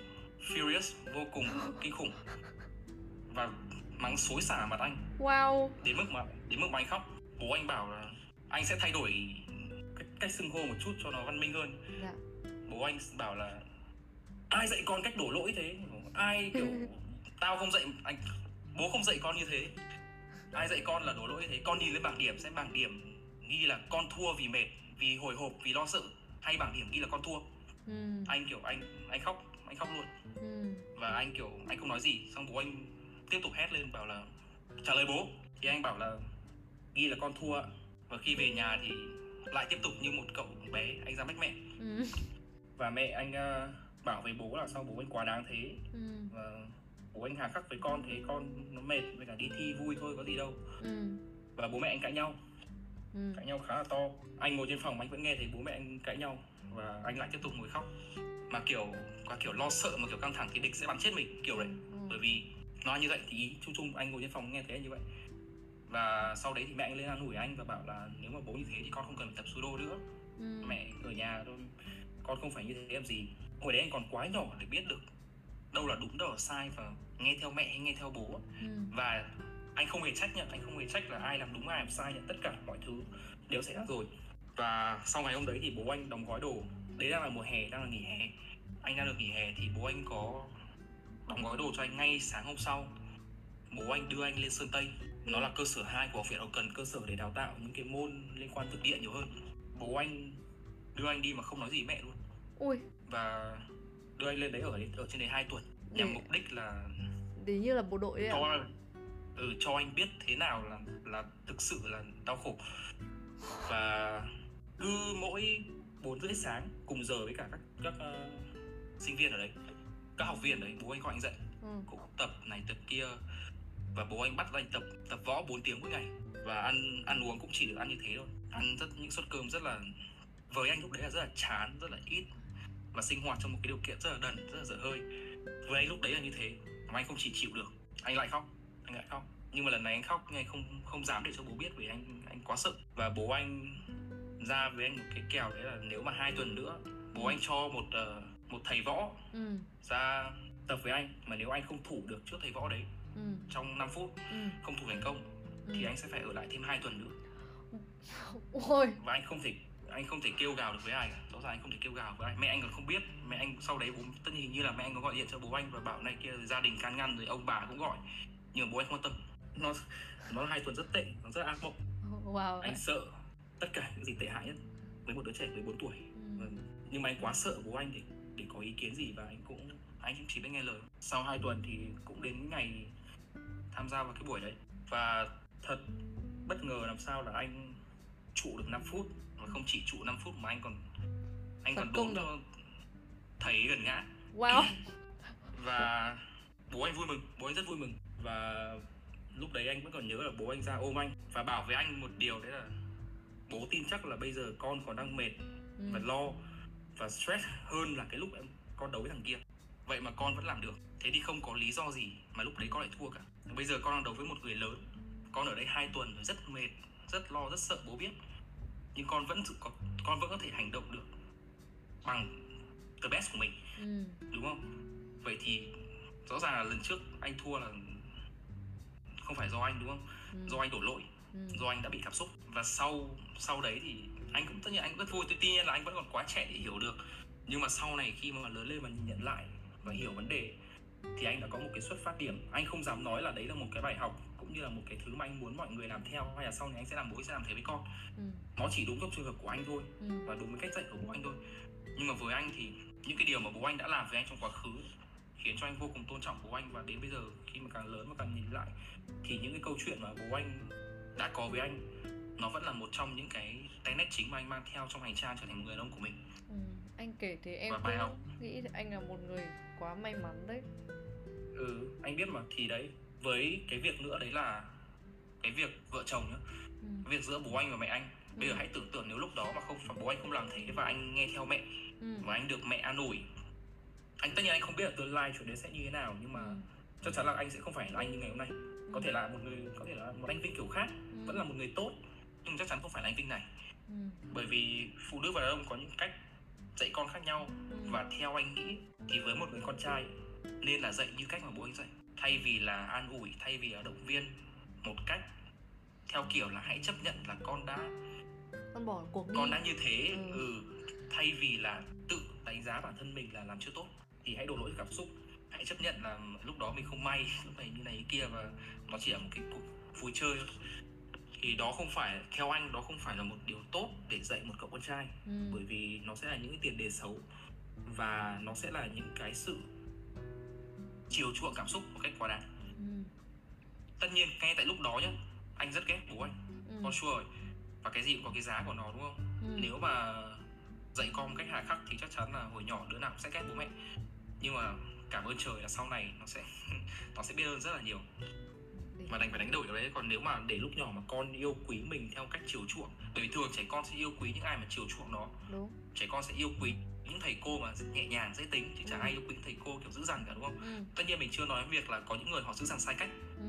furious vô cùng (laughs) kinh khủng và mắng xối xả mặt anh
wow
đến mức mà đến mức mà anh khóc bố anh bảo là anh sẽ thay đổi cách, cách xưng hô một chút cho nó văn minh hơn.
Dạ.
bố anh bảo là ai dạy con cách đổ lỗi thế? Ai kiểu (laughs) tao không dạy anh bố không dạy con như thế. Ai dạy con là đổ lỗi như thế? Con nhìn lên bảng điểm xem bảng điểm ghi là con thua vì mệt vì hồi hộp vì lo sợ hay bảng điểm ghi là con thua?
Ừ.
anh kiểu anh anh khóc anh khóc luôn.
Ừ.
và anh kiểu anh không nói gì. Xong bố anh tiếp tục hét lên bảo là trả lời bố. Thì anh bảo là ghi là con thua và khi về nhà thì lại tiếp tục như một cậu bé anh ra mách mẹ
ừ.
và mẹ anh uh, bảo với bố là sao bố anh quá đáng thế
ừ.
và bố anh hà khắc với con thế con nó mệt với cả đi thi vui thôi có gì đâu
ừ.
và bố mẹ anh cãi nhau
ừ.
cãi nhau khá là to anh ngồi trên phòng anh vẫn nghe thấy bố mẹ anh cãi nhau và anh lại tiếp tục ngồi khóc mà kiểu qua kiểu lo sợ mà kiểu căng thẳng thì địch sẽ bắn chết mình kiểu đấy
Ừ.
bởi vì nói như vậy thì ý chung chung anh ngồi trên phòng nghe thấy anh như vậy và sau đấy thì mẹ anh lên an ủi anh và bảo là nếu mà bố như thế thì con không cần phải tập judo nữa.
Ừ.
mẹ ở nhà thôi con không phải như thế làm gì. Hồi đấy anh còn quá nhỏ để biết được đâu là đúng đâu là sai và nghe theo mẹ hay nghe theo bố.
Ừ.
và anh không hề trách nhận anh không hề trách là ai làm đúng ai làm sai nhận tất cả mọi thứ đều xảy ra rồi. Và sau ngày hôm đấy thì bố anh đóng gói đồ. Đấy đang là mùa hè đang là nghỉ hè. Anh đang được nghỉ hè thì bố anh có đóng gói đồ cho anh ngay sáng hôm sau. Bố anh đưa anh lên sơn tây nó là cơ sở 2 của học viện hậu cần cơ sở để đào tạo những cái môn liên quan thực địa nhiều hơn. Bố anh đưa anh đi mà không nói gì mẹ luôn.
Ui.
Và đưa anh lên đấy ở ở trên đấy 2 tuần. Nhằm
Để-
mục đích là
tí như là bộ đội ấy ạ.
cho ừ, cho anh biết thế nào là là thực sự là đau khổ. Và cứ mỗi bốn rưỡi sáng cùng giờ với cả các các ờ, sinh viên ở đấy các học viên ở đấy bố anh gọi anh dậy.
Ừ.
cũng tập này tập kia và bố anh bắt anh tập tập võ 4 tiếng mỗi ngày. Và ăn ăn uống cũng chỉ được ăn như thế thôi. Ăn rất những suất cơm rất là với anh lúc đấy là rất là chán rất là ít. Và sinh hoạt trong một cái điều kiện rất là đần rất là dở hơi. Với anh lúc đấy là như thế mà anh không chỉ chịu được anh lại khóc anh lại khóc. Nhưng mà lần này anh khóc nhưng anh không không dám để cho bố biết vì anh anh quá sợ. Và bố anh ra với anh một cái kèo đấy là nếu mà hai tuần nữa bố anh cho một ờ, một thầy võ
ừ.
ra tập với anh. Mà nếu anh không thủ được trước thầy võ đấy
ừ.
trong 5 phút
ừ.
không thủ thành công thì
ừ.
anh sẽ phải ở lại thêm 2 tuần nữa. (laughs)
Ôi.
Và anh không thể anh không thể kêu gào được với ai cả. Rõ ràng anh không thể kêu gào với ai. Mẹ anh còn không biết. Mẹ anh sau đấy bố tất nhiên hình như là mẹ anh có gọi điện cho bố anh và bảo này kia gia đình can ngăn rồi ông bà cũng gọi. Nhưng mà bố anh không quan tâm. Nó nó hai tuần rất tệ nó rất ác mộng. (laughs)
Wow.
Anh sợ tất cả những gì tệ hại nhất với một đứa trẻ 14 tuổi.
Ừ.
Nhưng mà anh quá sợ bố anh để để có ý kiến gì và anh cũng anh cũng chỉ biết nghe lời. Sau 2 tuần thì cũng đến ngày tham gia vào cái buổi đấy. Và thật bất ngờ làm sao là anh trụ được 5 phút và không chỉ trụ 5 phút mà anh còn anh
Phản
còn đốn cho thầy gần ngã.
Wow. (laughs)
Và bố anh vui mừng bố anh rất vui mừng. Và lúc đấy anh vẫn còn nhớ là bố anh ra ôm anh và bảo với anh một điều đấy là bố tin chắc là bây giờ con còn đang mệt
ừ.
và lo và stress hơn là cái lúc em con đấu với thằng kia. Vậy mà con vẫn làm được. Thế thì không có lý do gì mà lúc đấy con lại thua cả bây giờ con đang đấu với một người lớn. Con ở đây hai tuần rồi rất mệt rất lo rất sợ bố biết. Nhưng con vẫn có con vẫn có thể hành động được bằng the best của mình.
Ừ.
đúng không? Vậy thì rõ ràng là lần trước anh thua là không phải do anh đúng không?
Ừ.
do anh đổ lỗi
ừ.
do anh đã bị cảm xúc. Và sau sau đấy thì anh cũng tất nhiên anh rất vui. Tuy tuy nhiên là anh vẫn còn quá trẻ để hiểu được. Nhưng mà sau này khi mà lớn lên và nhìn nhận lại và hiểu vấn đề thì anh đã có một cái xuất phát điểm anh không dám nói là đấy là một cái bài học cũng như là một cái thứ mà anh muốn mọi người làm theo hay là sau này anh sẽ làm bố anh sẽ làm thế với con
ừ.
nó chỉ đúng trong trường hợp của anh thôi
ừ.
và đúng với cách dạy của bố anh thôi nhưng mà với anh thì những cái điều mà bố anh đã làm với anh trong quá khứ khiến cho anh vô cùng tôn trọng bố anh và đến bây giờ khi mà càng lớn và càng nhìn lại thì những cái câu chuyện mà bố anh đã có với anh nó vẫn là một trong những cái cái nét chính mà anh mang theo trong hành trang trở thành người đàn ông của mình.
Anh kể thế em cũng
học.
nghĩ anh là một người quá may mắn đấy
ừ anh biết mà thì đấy với cái việc nữa đấy là cái việc vợ chồng nhá
ừ.
cái việc giữa bố anh và mẹ anh bây giờ hãy tưởng tượng nếu lúc đó mà không bố anh không làm thế và anh nghe theo mẹ
Ừ.
và anh được mẹ an ủi anh tất nhiên anh không biết là tương lai chuyện đấy sẽ như thế nào nhưng mà
ừ.
chắc chắn là anh sẽ không phải là anh như ngày hôm nay có thể là một người có thể là một anh Vinh kiểu khác
Ừ.
vẫn là một người tốt nhưng chắc chắn không phải là anh Vinh này
ừ.
bởi vì phụ nữ và đàn ông có những cách dạy con khác nhau
Ừ.
và theo anh nghĩ thì với một người con trai nên là dạy như cách mà bố anh dạy thay vì là an ủi thay vì là động viên một cách theo kiểu là hãy chấp nhận là con đã
con bỏ cuộc đi
con đã như thế
Ừ.
ừ. thay vì là tự đánh giá bản thân mình là làm chưa tốt thì hãy đổ lỗi cảm xúc hãy chấp nhận là lúc đó mình không may lúc này như này kia và nó chỉ là một cái cuộc vui chơi thôi thì đó không phải theo anh đó không phải là một điều tốt để dạy một cậu con trai
ừ.
bởi vì nó sẽ là những cái tiền đề xấu và nó sẽ là những cái sự chiều chuộng cảm xúc một cách quá đáng
Ừ.
tất nhiên ngay tại lúc đó nhá anh rất ghét bố anh
Ừ.
for sure rồi. và cái gì cũng có cái giá của nó đúng không
Ừ.
nếu mà dạy con một cách hà khắc thì chắc chắn là hồi nhỏ đứa nào cũng sẽ ghét bố mẹ nhưng mà cảm ơn trời là sau này nó sẽ (laughs) nó sẽ biết ơn rất là nhiều
Để-
mà đành phải đánh đổi cái đấy còn nếu mà để lúc nhỏ mà con yêu quý mình theo cách chiều chuộng bởi vì thường trẻ con sẽ yêu quý những ai mà chiều chuộng nó
đúng
trẻ con sẽ yêu quý những thầy cô mà nhẹ nhàng dễ tính chứ chẳng
Ừ.
ai yêu quý thầy cô kiểu dữ dằn cả đúng không
ừ.
tất nhiên mình chưa nói việc là có những người họ dữ dằn sai cách
Ừ.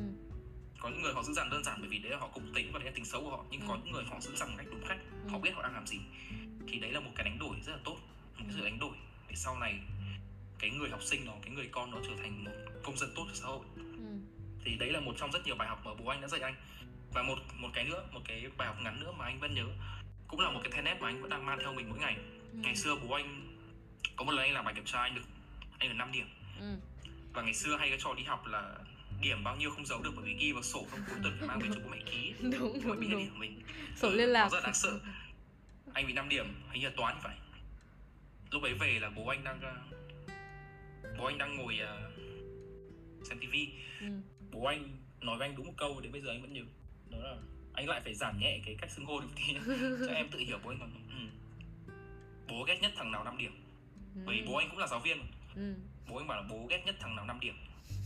có những người họ dữ dằn đơn giản bởi vì đấy là họ cùng tính và đấy là tính xấu của họ nhưng
Ừ.
có những người họ dữ dằn một cách đúng cách họ
Ừ.
biết họ đang làm gì thì đấy là một cái đánh đổi rất là tốt một cái sự đánh đổi để sau này cái người học sinh đó cái người con nó trở thành một công dân tốt cho xã hội
Ừ.
thì đấy là một trong rất nhiều bài học mà bố anh đã dạy anh. Và một một cái nữa một cái bài học ngắn nữa mà anh vẫn nhớ cũng là một cái then nét mà anh vẫn đang mang theo mình mỗi ngày.
Ừ.
ngày xưa bố anh có một lần anh làm bài kiểm tra anh được anh được 5 điểm.
Ừ.
và ngày xưa hay cái trò đi học là điểm bao nhiêu không giấu được bởi vì ghi vào sổ không cuối tuần phải mang về cho bố mẹ ký. (laughs)
Đúng đúng
biết là
đúng.
điểm mình.
Sổ
Ừ,
liên lạc.
nó rất đáng sợ. Anh bị 5 điểm hình như là toán phải. Lúc ấy về là bố anh đang bố anh đang ngồi ờ, xem tivi
ừ.
Bố anh nói với anh đúng một câu đến bây giờ anh vẫn nhớ đó là anh lại phải giảm nhẹ cái cách xưng hô được tí nhá. cho em tự hiểu bố anh còn ừ. bố ghét nhất thằng nào 5 điểm bởi vì bố anh cũng là giáo viên
ừ.
bố anh bảo là bố ghét nhất thằng nào 5 điểm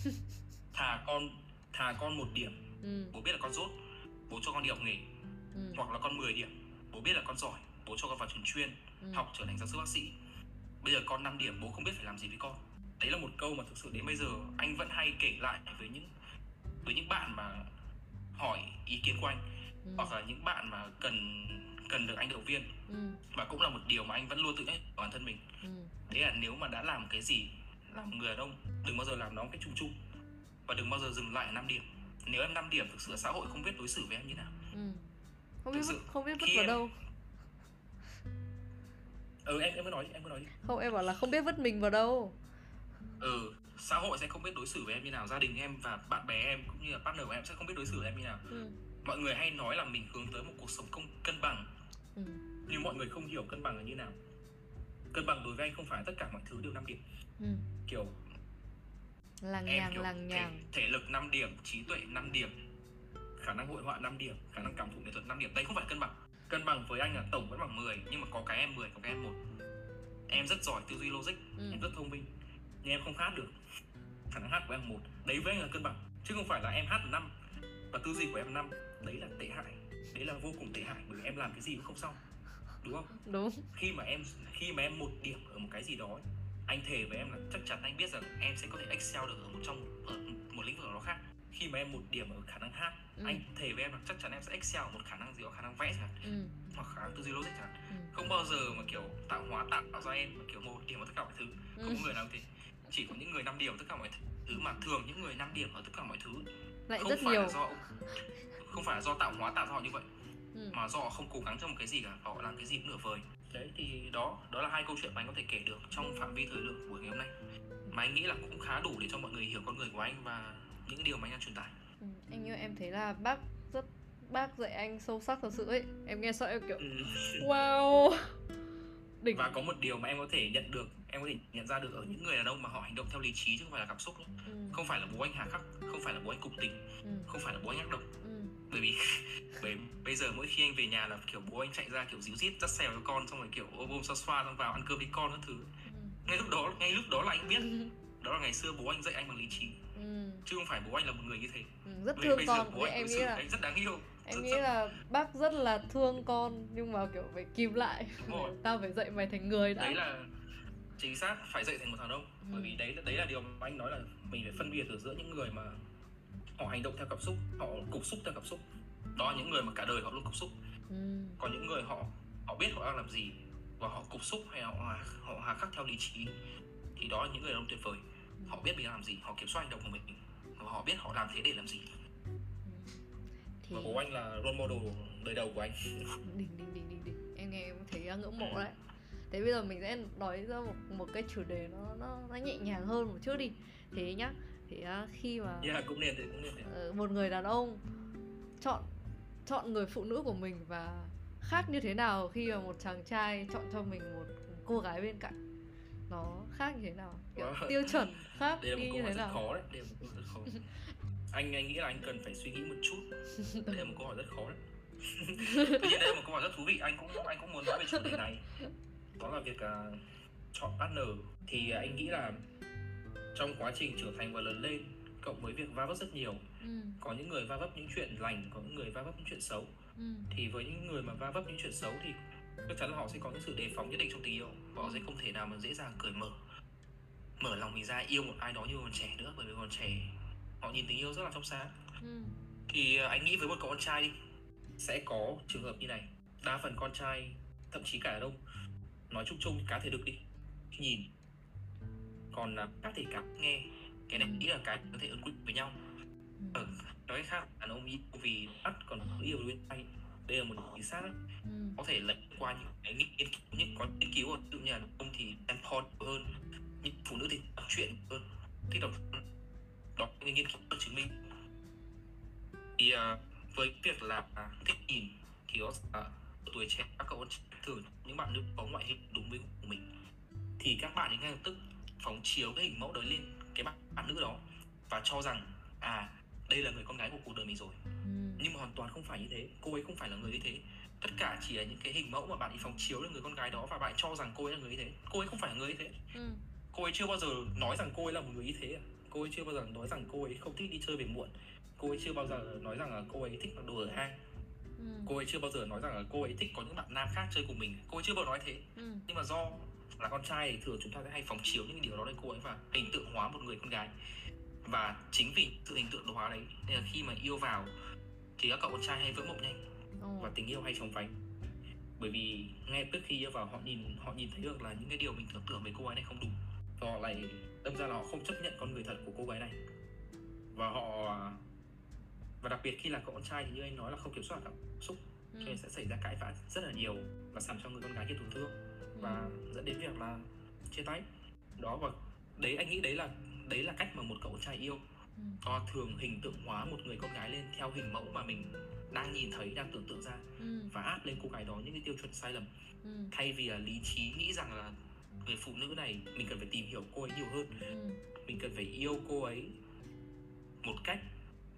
(laughs) thà con thà con một điểm
Ừ.
bố biết là con rốt bố cho con đi học nghề
Ừ.
hoặc là con 10 điểm bố biết là con giỏi bố cho con vào trường chuyên
Ừ.
học trở thành giáo sư bác sĩ bây giờ con 5 điểm bố không biết phải làm gì với con đấy là một câu mà thực sự đến bây giờ anh vẫn hay kể lại với những với những bạn mà hỏi ý kiến của anh
Ừ.
hoặc là những bạn mà cần cần được anh động viên.
Ừ.
và cũng là một điều mà anh vẫn luôn tự nhắc bản thân mình.
Ừ.
đấy là nếu mà đã làm cái gì làm người đàn ông đừng bao giờ làm nó một cách chung chung. Và đừng bao giờ dừng lại 5 điểm. Nếu em 5 điểm thực sự xã hội không biết đối xử với em như nào.
Ừ. không biết
Thực sự,
không biết vứt vào
em-
đâu.
Ừ em em cứ nói em cứ nói đi.
Không em bảo là không biết vứt mình vào đâu.
Ừ xã hội sẽ không biết đối xử với em như nào gia đình em và bạn bè em cũng như là partner của em sẽ không biết đối xử với em như nào.
Ừ.
mọi người hay nói là mình hướng tới một cuộc sống công cân bằng.
Ừ.
nhưng mọi người không hiểu cân bằng là như nào. Cân bằng đối với anh không phải tất cả mọi thứ đều 5 điểm.
Ừ.
kiểu
làng
em
nhàng
kiểu
làng
thể,
nhàng
thể lực 5 điểm trí tuệ 5 điểm khả năng hội họa 5 điểm khả năng cảm thụ nghệ thuật 5 điểm. Đấy không phải cân bằng. Cân bằng với anh là tổng vẫn bằng 10 nhưng mà có cái em 10 có cái em một. Em rất giỏi tư duy logic
Ừ.
em rất thông minh nhưng em không hát được khả năng hát của em một đấy với anh là cân bằng. Chứ không phải là em hát là năm. Và tư duy của em năm đấy là tệ hại. Đấy là vô cùng tệ hại bởi vì em làm cái gì cũng không xong. Đúng không?
Đúng.
Khi mà em khi mà em một điểm ở một cái gì đó anh thề với em là chắc chắn anh biết rằng em sẽ có thể excel được ở một trong ở một lĩnh vực nào đó khác. Khi mà em một điểm ở khả năng hát
Ừ.
anh thề với em là chắc chắn em sẽ excel ở một khả năng gì đó khả năng vẽ chẳng
ừ.
hoặc khả năng tư duy logic chẳng
Ừ.
không bao giờ mà kiểu tạo hóa tạo, ra em mà kiểu một điểm ở tất cả mọi thứ. Không
Ừ.
có người nào thế chỉ có những người 5 điểm tất cả mọi thứ mà thường những người 5 điểm ở tất cả mọi thứ.
Lại
không
rất
phải
nhiều.
là do không phải là do tạo hóa tạo ra họ như vậy
ừ.
mà do họ không cố gắng trong một cái gì cả họ làm cái gì cũng nửa vời. Đấy thì đó đó là hai câu chuyện mà anh có thể kể được trong phạm vi thời lượng của ngày hôm nay. Mà anh nghĩ là cũng khá đủ để cho mọi người hiểu con người của anh và những điều mà anh đang truyền tải.
Ừ. anh ơi em thấy là bác rất bác dạy anh sâu sắc thật sự ấy. Em nghe xong em kiểu
Ừ.
wow. (laughs) Đỉnh.
Và có một điều mà em có thể nhận được em có thể nhận ra được ở những người đàn ông mà họ hành động theo lý trí chứ không phải là cảm xúc nữa.
ừ.
không phải là bố anh hà khắc không phải là bố anh cục tình
Ừ.
không phải là bố anh ác độc
Ừ.
bởi vì (laughs) bởi bây giờ mỗi khi anh về nhà là kiểu bố anh chạy ra kiểu díu dít dắt xèo cho con xong rồi kiểu ôm ôm xoa xoa xong vào ăn cơm với con các thứ
Ừ.
ngay lúc đó ngay lúc đó là anh biết (laughs) đó là ngày xưa bố anh dạy anh bằng lý trí
Ừ.
chứ không phải bố anh là một người như thế
Ừ. rất
Bởi
thương
bây
con
giờ bố
với
anh
em nghĩ là
anh rất đáng yêu
em
rất,
nghĩ
rất-
là bác rất là thương con nhưng mà kiểu phải kìm lại tao phải dạy mày thành người đã
đấy là chính xác phải dậy thành một thằng đông. Ừ. bởi vì đấy đấy là điều mà anh nói là mình phải phân biệt ở giữa những người mà họ hành động theo cảm xúc họ cục xúc theo cảm xúc. Đó là những người mà cả đời họ luôn cục xúc. Ừ. còn những người họ họ biết họ đang làm gì và họ cục xúc hay họ họ hà khắc theo lý trí thì đó là những người đàn ông tuyệt vời. Họ biết mình làm gì họ kiểm soát hành động của mình và họ biết họ làm thế để làm gì. Thì... và bố anh là role model đời đầu của anh.
Đỉnh đỉnh đỉnh đỉnh đỉnh. Em nghe em thấy ngưỡng mộ đấy thế bây giờ mình sẽ nói ra một một cái chủ đề nó nó nó nhẹ nhàng hơn một chút đi. Thế nhá. Thì uh, khi mà
yeah, cũng nên thế cũng nên thế.
Uh, một người đàn ông chọn chọn người phụ nữ của mình và khác như thế nào khi mà một chàng trai chọn cho mình một cô gái bên cạnh? Nó khác như thế nào? Kiểu wow. tiêu chuẩn khác
đây là
một
câu hỏi
rất
nào? khó đấy đây là một câu hỏi rất khó. (laughs) Anh anh nghĩ là anh cần phải suy nghĩ một chút. (laughs) Đây là một câu hỏi rất khó đấy. (laughs) Tuy nhiên đây là một câu hỏi rất thú vị anh cũng anh cũng muốn nói về chủ đề này đó là việc uh, chọn partner thì uh, anh nghĩ là trong quá trình trưởng thành và lớn lên cộng với việc va vấp rất nhiều ừ. có những người va vấp những chuyện lành có những người va vấp những chuyện xấu ừ. thì với những người mà va vấp những chuyện xấu thì chắc chắn là họ sẽ có những sự đề phòng nhất định trong tình yêu họ sẽ không thể nào mà dễ dàng cởi mở mở lòng mình ra yêu một ai đó như còn trẻ nữa bởi vì còn trẻ họ nhìn tình yêu rất là trong sáng ừ. thì uh, anh nghĩ với một cậu con trai đi sẽ có trường hợp như này đa phần con trai thậm chí cả đàn ông nói chung chung cá thể được đi. Nhìn còn là cá thể cá nghe cái này nghĩ là cái có thể ứng quyết với nhau. Ở ừ. ờ, nói khác đàn ông vì bắt còn yêu bên tay đây là một chính xác ừ. có thể lấy qua những cái nghiên cứu những có nghiên cứu ở tự như là ông thì em pod hơn những phụ nữ thì đọc chuyện hơn. Thích đọc đó những nghiên cứu chứng minh. Thì uh, với việc là thích nhìn thì có uh, tuổi trẻ các cậu thường bạn nữ có ngoại hình đúng với của mình thì các bạn ấy ngay lập tức phóng chiếu cái hình mẫu đấy lên cái bạn, bạn nữ đó và cho rằng à đây là người con gái của cuộc đời mình rồi. Ừ. nhưng mà hoàn toàn không phải như thế cô ấy không phải là người như thế. Tất cả chỉ là những cái hình mẫu mà bạn ấy phóng chiếu lên người con gái đó và bạn cho rằng cô ấy là người như thế. Cô ấy không phải là người như thế. Ừ. cô ấy chưa bao giờ nói rằng cô ấy là một người như thế cô ấy chưa bao giờ nói rằng cô ấy không thích đi chơi về muộn. Cô ấy chưa bao giờ nói rằng là cô ấy thích mặc đồ ở hang ừ. cô ấy chưa bao giờ nói rằng là cô ấy thích có những bạn nam khác chơi cùng mình. Cô ấy chưa bao giờ nói thế. Ừ. nhưng mà do là con trai thì thường chúng ta sẽ hay phóng chiếu những điều đó lên cô ấy và hình tượng hóa một người con gái. Và chính vì sự hình tượng hóa đấy nên là khi mà yêu vào thì các cậu con trai hay vỡ mộng nhanh và tình yêu hay chóng vánh. Bởi vì ngay trước khi yêu vào họ nhìn họ nhìn thấy được là những cái điều mình tưởng tượng về cô gái này không đúng. Và họ lại đâm ra là họ không chấp nhận con người thật của cô gái này. Và họ và đặc biệt khi là con trai thì như anh nói là không kiểm soát cảm xúc ừ. cho nên sẽ xảy ra cãi vã rất là nhiều và làm cho người con gái kia tổn thương và ừ. dẫn đến việc là chia tay đó và đấy anh nghĩ đấy là đấy là cách mà một cậu con trai yêu ừ. họ thường hình tượng hóa một người con gái lên theo hình mẫu mà mình đang nhìn thấy đang tưởng tượng ra ừ. và áp lên cô gái đó những cái tiêu chuẩn sai lầm ừ. thay vì là lý trí nghĩ rằng là người phụ nữ này mình cần phải tìm hiểu cô ấy nhiều hơn ừ. mình cần phải yêu cô ấy một cách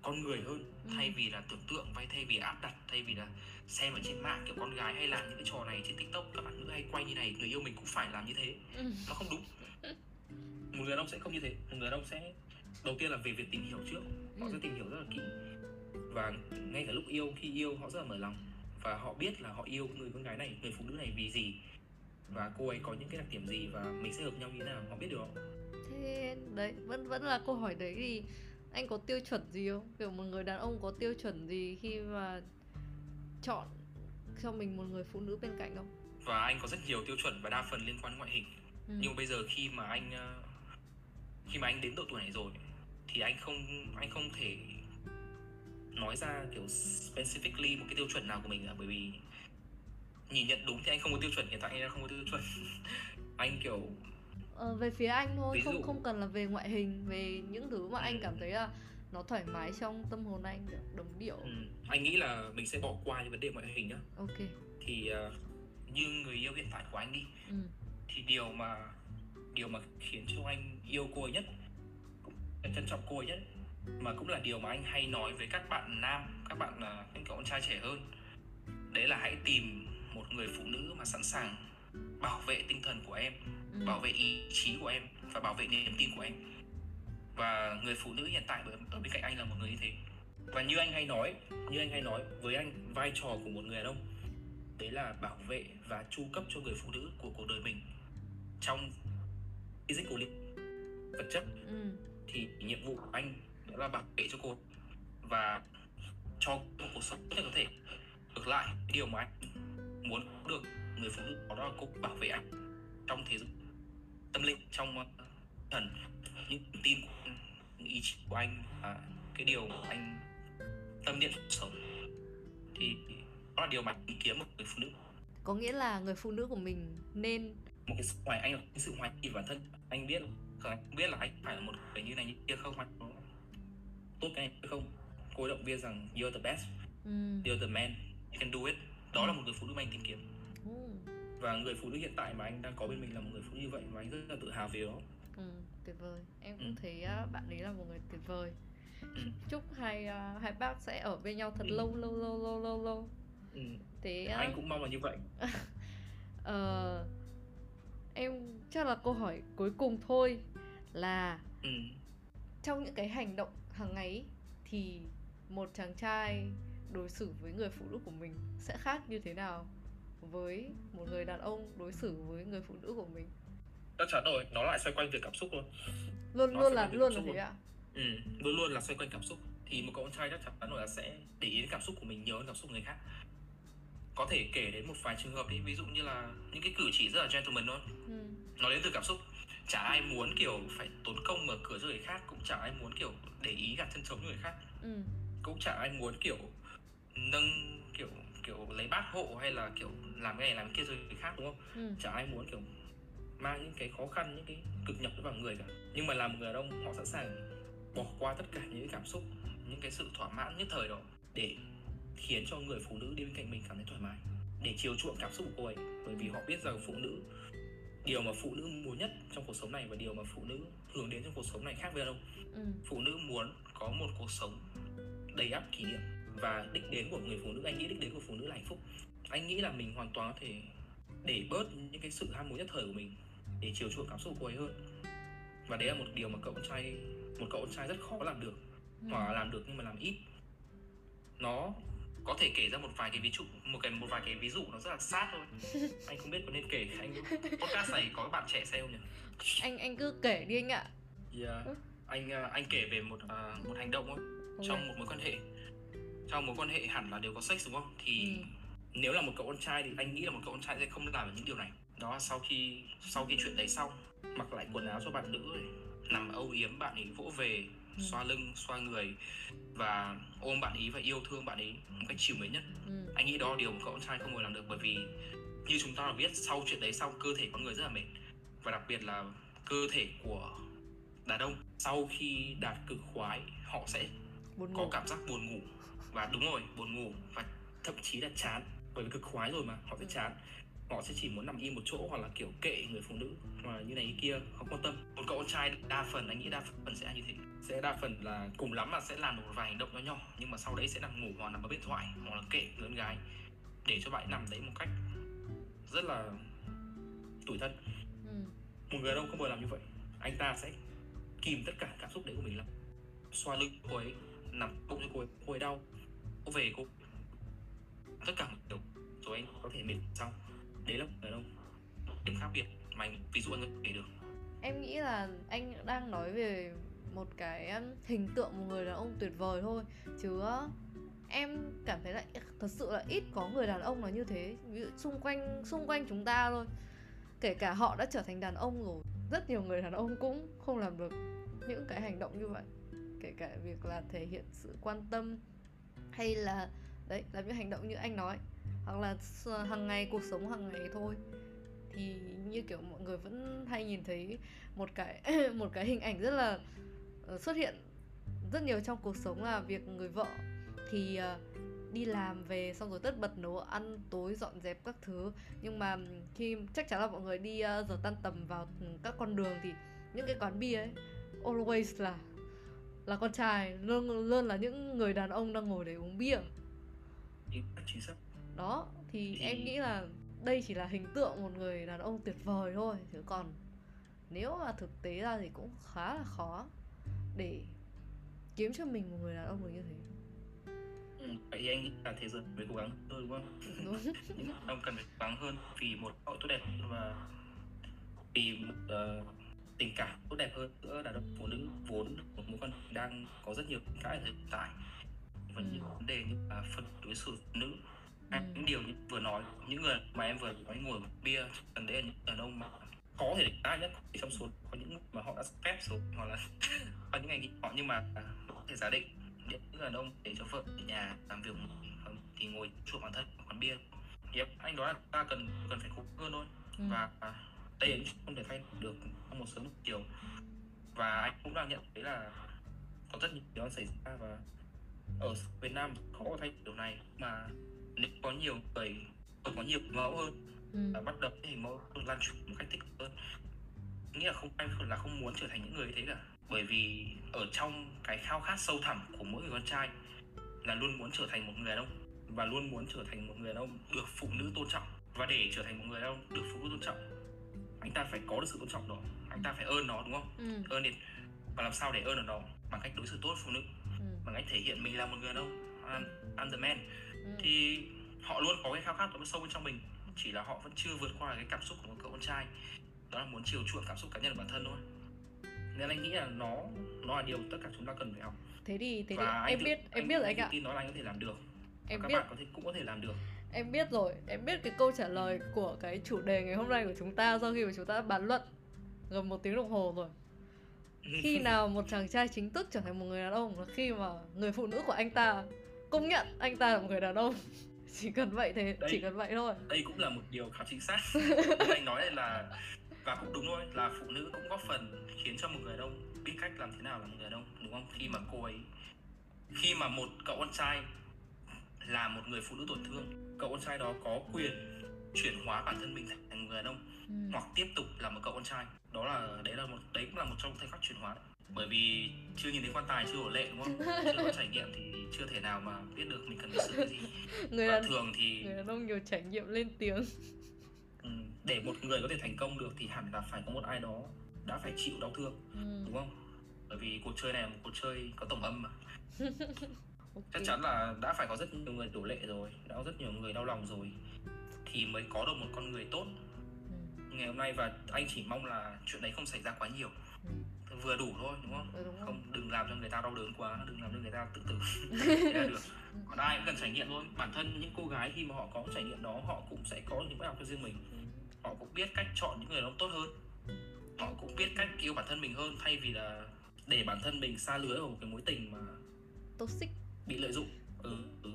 con người hơn ừ. thay vì là tưởng tượng hay thay vì áp đặt thay vì là xem ở trên mạng kiểu con gái hay làm những cái trò này trên tiktok các bạn nữ hay quay như này người yêu mình cũng phải làm như thế. Ừ. nó không đúng. Một người đàn ông sẽ không như thế. Một người đàn ông sẽ đầu tiên là về việc tìm hiểu trước. Họ ừ. sẽ tìm hiểu rất là kỹ. Và ngay cả lúc yêu khi yêu họ rất là mở lòng. Và họ biết là họ yêu người con gái này người phụ nữ này vì gì. Và cô ấy có những cái đặc điểm gì và mình sẽ hợp nhau như thế nào họ biết được không?
Thế đấy vẫn vẫn là câu hỏi đấy thì anh có tiêu chuẩn gì không? Kiểu một người đàn ông có tiêu chuẩn gì khi mà chọn cho mình một người phụ nữ bên cạnh không?
Và anh có rất nhiều tiêu chuẩn và đa phần liên quan ngoại hình. Ừ. nhưng bây giờ khi mà anh ờ, khi mà anh đến độ tuổi này rồi thì anh không anh không thể nói ra kiểu specifically một cái tiêu chuẩn nào của mình cả bởi vì nhìn nhận đúng thì anh không có tiêu chuẩn hiện tại anh không có tiêu chuẩn. (laughs) Anh kiểu
ờ, về phía anh thôi không không cần là về ngoại hình về những thứ mà ừ. anh cảm thấy là nó thoải mái trong tâm hồn anh đồng điệu ừ.
anh nghĩ là mình sẽ bỏ qua những vấn đề ngoại hình nhá
ok
thì uh, như người yêu hiện tại của anh đi ừ. thì điều mà điều mà khiến cho anh yêu cô ấy nhất trân trọng cô ấy nhất mà cũng là điều mà anh hay nói với các bạn nam các bạn uh, những cậu con trai trẻ hơn đấy là hãy tìm một người phụ nữ mà sẵn sàng bảo vệ tinh thần của em ừ. bảo vệ ý chí của em và bảo vệ niềm tin của em và người phụ nữ hiện tại ở bên cạnh anh là một người như thế và như anh hay nói như anh hay nói với anh vai trò của một người đàn ông đấy là bảo vệ và chu cấp cho người phụ nữ của cuộc đời mình trong physically vật chất
ừ.
thì nhiệm vụ của anh đó là bảo vệ cho cô và cho một cuộc sống có thể ngược lại điều mà anh muốn được người phụ nữ đó là cô bảo vệ anh trong thế giới tâm linh trong uh, thần. Những tin những ý chí của anh và cái điều mà anh tâm niệm sống thì đó là điều mà anh kiếm một người phụ nữ.
Có nghĩa là người phụ nữ của mình nên
một cái sự hoài anh cái sự hoài nghi bản thân. Anh biết không anh biết là anh phải là một người như này như kia không? Anh tốt cái này không? Cô động viên rằng you're the best.
Ừ.
you're the man. You can do it. Đó là một người phụ nữ mà anh tìm kiếm.
Ừ.
và người phụ nữ hiện tại mà anh đang có bên mình là một người phụ nữ như vậy và anh rất là tự hào về đó
Ừ, tuyệt vời em cũng
Ừ.
thấy à, bạn ấy là một người tuyệt vời chúc hai à, hai bác sẽ ở bên nhau thật
Ừ.
lâu lâu lâu lâu lâu lâu
ừ.
thế à,
anh cũng mong là như vậy (laughs)
ờ, em chắc là câu hỏi cuối cùng thôi là
ừ.
trong những cái hành động hàng ngày thì một chàng trai đối xử với người phụ nữ của mình sẽ khác như thế nào với một người đàn ông đối xử với người phụ nữ của mình
chắc chắn rồi nó lại xoay quanh việc cảm xúc luôn
luôn
Nó
luôn là luôn là thế
luôn.
ạ
ừ. luôn luôn là xoay quanh cảm xúc thì một cậu con trai chắc chắn là sẽ để ý đến cảm xúc của mình nhiều hơn cảm xúc người khác có thể kể đến một vài trường hợp đi ví dụ như là những cái cử chỉ rất là gentleman thôi
ừ.
nó đến từ cảm xúc chả ai muốn kiểu phải tốn công mở cửa cho người khác cũng chả ai muốn kiểu để ý gạt chân trống cho người khác
Ừ.
cũng chả ai muốn kiểu nâng kiểu kiểu lấy bát hộ hay là kiểu làm cái này làm cái kia cho người khác đúng không?
Ừ.
chả ai muốn kiểu mang những cái khó khăn những cái cực nhọc vào người cả. Nhưng mà làm một người đàn ông họ sẵn sàng bỏ qua tất cả những cái cảm xúc những cái sự thỏa mãn nhất thời đó để khiến cho người phụ nữ đi bên cạnh mình cảm thấy thoải mái để chiều chuộng cảm xúc của cô ấy. Bởi vì họ biết rằng phụ nữ điều mà phụ nữ muốn nhất trong cuộc sống này và điều mà phụ nữ hướng đến trong cuộc sống này khác với đàn ông.
Ừ.
phụ nữ muốn có một cuộc sống đầy ắp kỷ niệm và đích đến của người phụ nữ anh nghĩ đích đến của phụ nữ là hạnh phúc. Anh nghĩ là mình hoàn toàn có thể để bớt những cái sự ham muốn nhất thời của mình để chiều chuộng cảm xúc của cô ấy hơn. Và đấy là một điều mà cậu trai một cậu trai rất khó làm được
Ừ.
hoặc là làm được nhưng mà làm ít. Nó có thể kể ra một vài cái ví dụ một cái một vài cái ví dụ nó rất là sát thôi. (laughs) Anh không biết có nên kể anh podcast này có bạn trẻ xem không nhỉ?
Anh anh cứ kể đi anh ạ.
Yeah. anh à, anh kể về một à, một hành động
Ok.
trong một mối quan hệ trong mối quan hệ hẳn là đều có sex đúng không thì
Ừ.
nếu là một cậu con trai thì anh nghĩ là một cậu con trai sẽ không làm được những điều này đó là sau khi sau khi chuyện đấy xong mặc lại quần áo cho bạn nữ này, nằm âu yếm bạn ấy vỗ về
Ừ.
xoa lưng xoa người và ôm bạn ấy và yêu thương bạn ấy một cách chiều mến nhất
ừ.
anh nghĩ đó là điều một cậu con trai không bao làm được bởi vì như chúng ta đã biết sau chuyện đấy xong cơ thể con người rất là mệt và đặc biệt là cơ thể của đàn ông sau khi đạt cực khoái họ sẽ
buồn
có
ngủ
cảm giác buồn ngủ và đúng rồi buồn ngủ và thậm chí là chán. Bởi vì cực khoái rồi mà họ sẽ
Ừ.
chán. Họ sẽ chỉ muốn nằm im một chỗ hoặc là kiểu kệ người phụ nữ mà như này kia không quan tâm. Một cậu con trai đa phần anh nghĩ đa phần sẽ như thế. Sẽ đa phần là cùng lắm là sẽ làm một vài hành động nhỏ nhỏ nhưng mà sau đấy sẽ nằm ngủ hoặc nằm bấm điện thoại hoặc là kệ người con gái để cho bạn nằm đấy một cách rất là tủi thân.
Ừ.
một người ông không bao làm như vậy anh ta sẽ kìm tất cả cảm xúc đấy của mình lại. Xoa lưng cô ấy nằm bụng cho cô ấy cô ấy đau về cô tất cả một điều rồi anh có thể mệt xong đấy là một người đàn ông điểm khác biệt mà anh, ví dụ anh có thể được.
Em nghĩ là anh đang nói về một cái um, hình tượng một người đàn ông tuyệt vời thôi. Chứ uh, em cảm thấy là thật sự là ít có người đàn ông là như thế, ví dụ xung quanh xung quanh chúng ta thôi. Kể cả họ đã trở thành đàn ông rồi, rất nhiều người đàn ông cũng không làm được những cái hành động như vậy. Kể cả việc là thể hiện sự quan tâm hay là, đấy, làm những hành động như anh nói. Hoặc là hàng ngày, cuộc sống hàng ngày thôi. Thì như kiểu mọi người vẫn hay nhìn thấy một cái (coughs) một cái hình ảnh rất là ờ, xuất hiện rất nhiều trong cuộc sống là việc người vợ thì ờ, đi làm về xong rồi tất bật nấu ăn, tối dọn dẹp các thứ. Nhưng mà khi, chắc chắn là mọi người đi ờ, giờ tan tầm vào các con đường thì những cái quán bia ấy, always là là con trai luôn luôn là những người đàn ông đang ngồi để uống bia.
Chính chính xác.
Đó thì
Thì-
em nghĩ là đây chỉ là hình tượng một người đàn ông tuyệt vời thôi chứ còn nếu mà thực tế ra thì cũng khá là khó để kiếm cho mình một người đàn ông được như thế.
Ừ. vậy thì anh nghĩ là thế giới phải cố gắng hơn đúng không?
Đúng. (laughs)
Những ông cần phải cố gắng hơn vì một hậu tốt đẹp và vì một, ờ, tình cảm tốt đẹp hơn đàn ông phụ nữ vốn một mối quan hệ đang có rất nhiều cái ở hiện tại vẫn
Ừ.
những vấn đề như là phân đối xử nữ
Ừ.
những điều như vừa nói những người mà em vừa nói ngồi bia cần đấy là những đàn ông mà có thể đa nhất thì trong số có những mà họ đã phép rồi hoặc là (laughs) có những nghề họ nhưng mà có thể giả định những người đàn ông để cho vợ ở nhà làm việc thì ngồi chuộc bản thân quán bia yep, anh nói là ta cần cần phải cố hơn thôi
Ừ.
và chuyện không thể thay được trong một sớm một chiều. Và anh cũng đang nhận thấy là có rất nhiều điều xảy ra và ở Việt Nam khó có thay điều này. Mà nếu có nhiều người có nhiều mẫu hơn
Ừ.
và bắt đầu cái hình mẫu lan truyền một cách tích cực hơn. Nghĩa là không ai là không muốn trở thành những người như thế cả. Bởi vì ở trong cái khao khát sâu thẳm của mỗi người con trai là luôn muốn trở thành một người đàn ông và luôn muốn trở thành một người đàn ông được phụ nữ tôn trọng. Và để trở thành một người đàn ông được phụ nữ tôn trọng anh ta phải có được sự tôn trọng đó. Anh ta phải ơn nó đúng không?
Ừ.
ơn it. Và làm sao để ơn được nó? Bằng cách đối xử tốt với phụ nữ.
Ừ.
bằng cách thể hiện mình là một người ông. I'm, I'm the man.
Ừ.
thì họ luôn có cái khao khát đó sâu bên trong mình. Chỉ là họ vẫn chưa vượt qua cái cảm xúc của một cậu con trai. Đó là muốn chiều chuộng cảm xúc cá nhân của bản thân thôi. Nên anh nghĩ là nó nó là điều tất cả chúng ta cần phải học.
Thế thì thế thì
và anh
em
tự-
biết em biết rồi anh ạ.
tin nói là anh có thể làm được
em
các
biết
bạn có thể cũng có thể làm được
Em biết rồi, em biết cái câu trả lời của cái chủ đề ngày hôm nay của chúng ta sau khi mà chúng ta bàn luận gần một tiếng đồng hồ rồi. Khi (laughs) nào một chàng trai chính thức trở thành một người đàn ông là khi mà người phụ nữ của anh ta công nhận anh ta là một người đàn ông. (laughs) Chỉ cần vậy thế,
Đấy.
chỉ cần vậy thôi.
đây cũng là một điều khá chính xác (laughs) anh nói là và cũng đúng thôi là phụ nữ cũng góp phần khiến cho một người đàn ông biết cách làm thế nào là một người đàn ông đúng không khi mà cô ấy khi mà một cậu con trai là một người phụ nữ tổn thương cậu con trai đó có quyền chuyển hóa bản thân mình thành người đàn ông
Ừ.
hoặc tiếp tục là một cậu con trai đó là đấy là một đấy cũng là một trong thời khắc chuyển hóa đấy. bởi vì chưa nhìn thấy quan tài chưa đổ lệ đúng không (laughs) chưa có trải nghiệm thì chưa thể nào mà biết được mình cần đối xử cái gì (laughs)
Người
và
đàn
thường thì
người đàn ông nhiều trải nghiệm lên tiếng.
Ừ, để một người có thể thành công được thì hẳn là phải có một ai đó đã phải chịu đau thương
Ừ.
đúng không bởi vì cuộc chơi này là một cuộc chơi có tổng âm mà (laughs)
ok.
chắc chắn là đã phải có rất nhiều người đổ lệ rồi đã có rất nhiều người đau lòng rồi. Thì mới có được một con người tốt.
Ừ.
ngày hôm nay và anh chỉ mong là chuyện đấy không xảy ra quá nhiều.
Ừ.
vừa đủ thôi đúng không?
Ừ, đúng rồi.
không đừng làm cho người ta đau đớn quá đừng làm cho người ta tự tử. (laughs) Là được. Còn ai cũng cần trải nghiệm thôi. Bản thân những cô gái khi mà họ có trải nghiệm đó họ cũng sẽ có những bài học cho riêng mình. Họ cũng biết cách chọn những người ông tốt hơn. Họ cũng biết cách yêu bản thân mình hơn thay vì là để bản thân mình xa lưới vào một cái mối tình mà
Toxic.
Bị lợi dụng. Ừ, ừ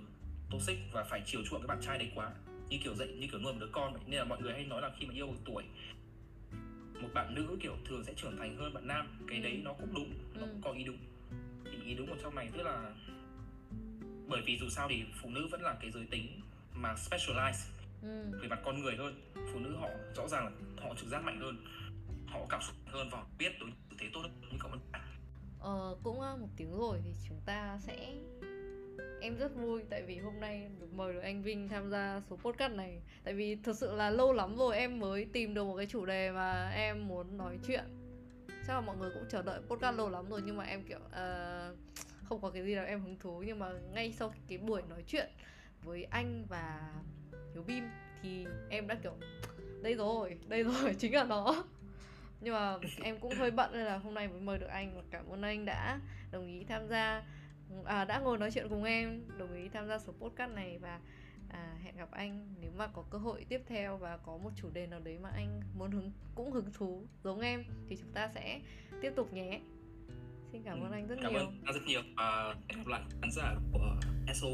toxic và phải chiều chuộng cái bạn trai đấy quá. Như kiểu dạy như kiểu nuôi một đứa con vậy nên là mọi người hay nói là khi mà yêu một tuổi một bạn nữ kiểu thường sẽ trưởng thành hơn bạn nam. Cái đấy nó cũng đúng nó cũng có ý đúng. Thì ý đúng ở trong này tức là bởi vì dù sao thì phụ nữ vẫn là cái giới tính mà specialize
Ừ.
về mặt con người hơn. Phụ nữ họ rõ ràng là họ trực giác mạnh hơn họ cảm xúc hơn và họ biết đối thế tốt hơn như cậu
Ờ, cũng uh, một tiếng rồi thì chúng ta sẽ em rất vui tại vì hôm nay được mời được anh Vinh tham gia số podcast này. Tại vì thực sự là lâu lắm rồi em mới tìm được một cái chủ đề mà em muốn nói chuyện. Chắc là mọi người cũng chờ đợi podcast lâu lắm rồi nhưng mà em kiểu uh, không có cái gì làm em hứng thú. Nhưng mà ngay sau cái buổi nói chuyện với anh và Hiếu Bim thì em đã kiểu đây rồi đây rồi (laughs) chính là nó. Nhưng mà em cũng hơi bận nên là hôm nay mới mời được anh. Và cảm ơn anh đã đồng ý tham gia à, đã ngồi nói chuyện cùng em đồng ý tham gia số podcast này và à, hẹn gặp anh nếu mà có cơ hội tiếp theo và có một chủ đề nào đấy mà anh muốn hứng cũng hứng thú giống em thì chúng ta sẽ tiếp tục nhé. Xin cảm ơn anh rất
cảm
nhiều.
ơn anh rất nhiều. Và hẹn gặp lại khán giả của SO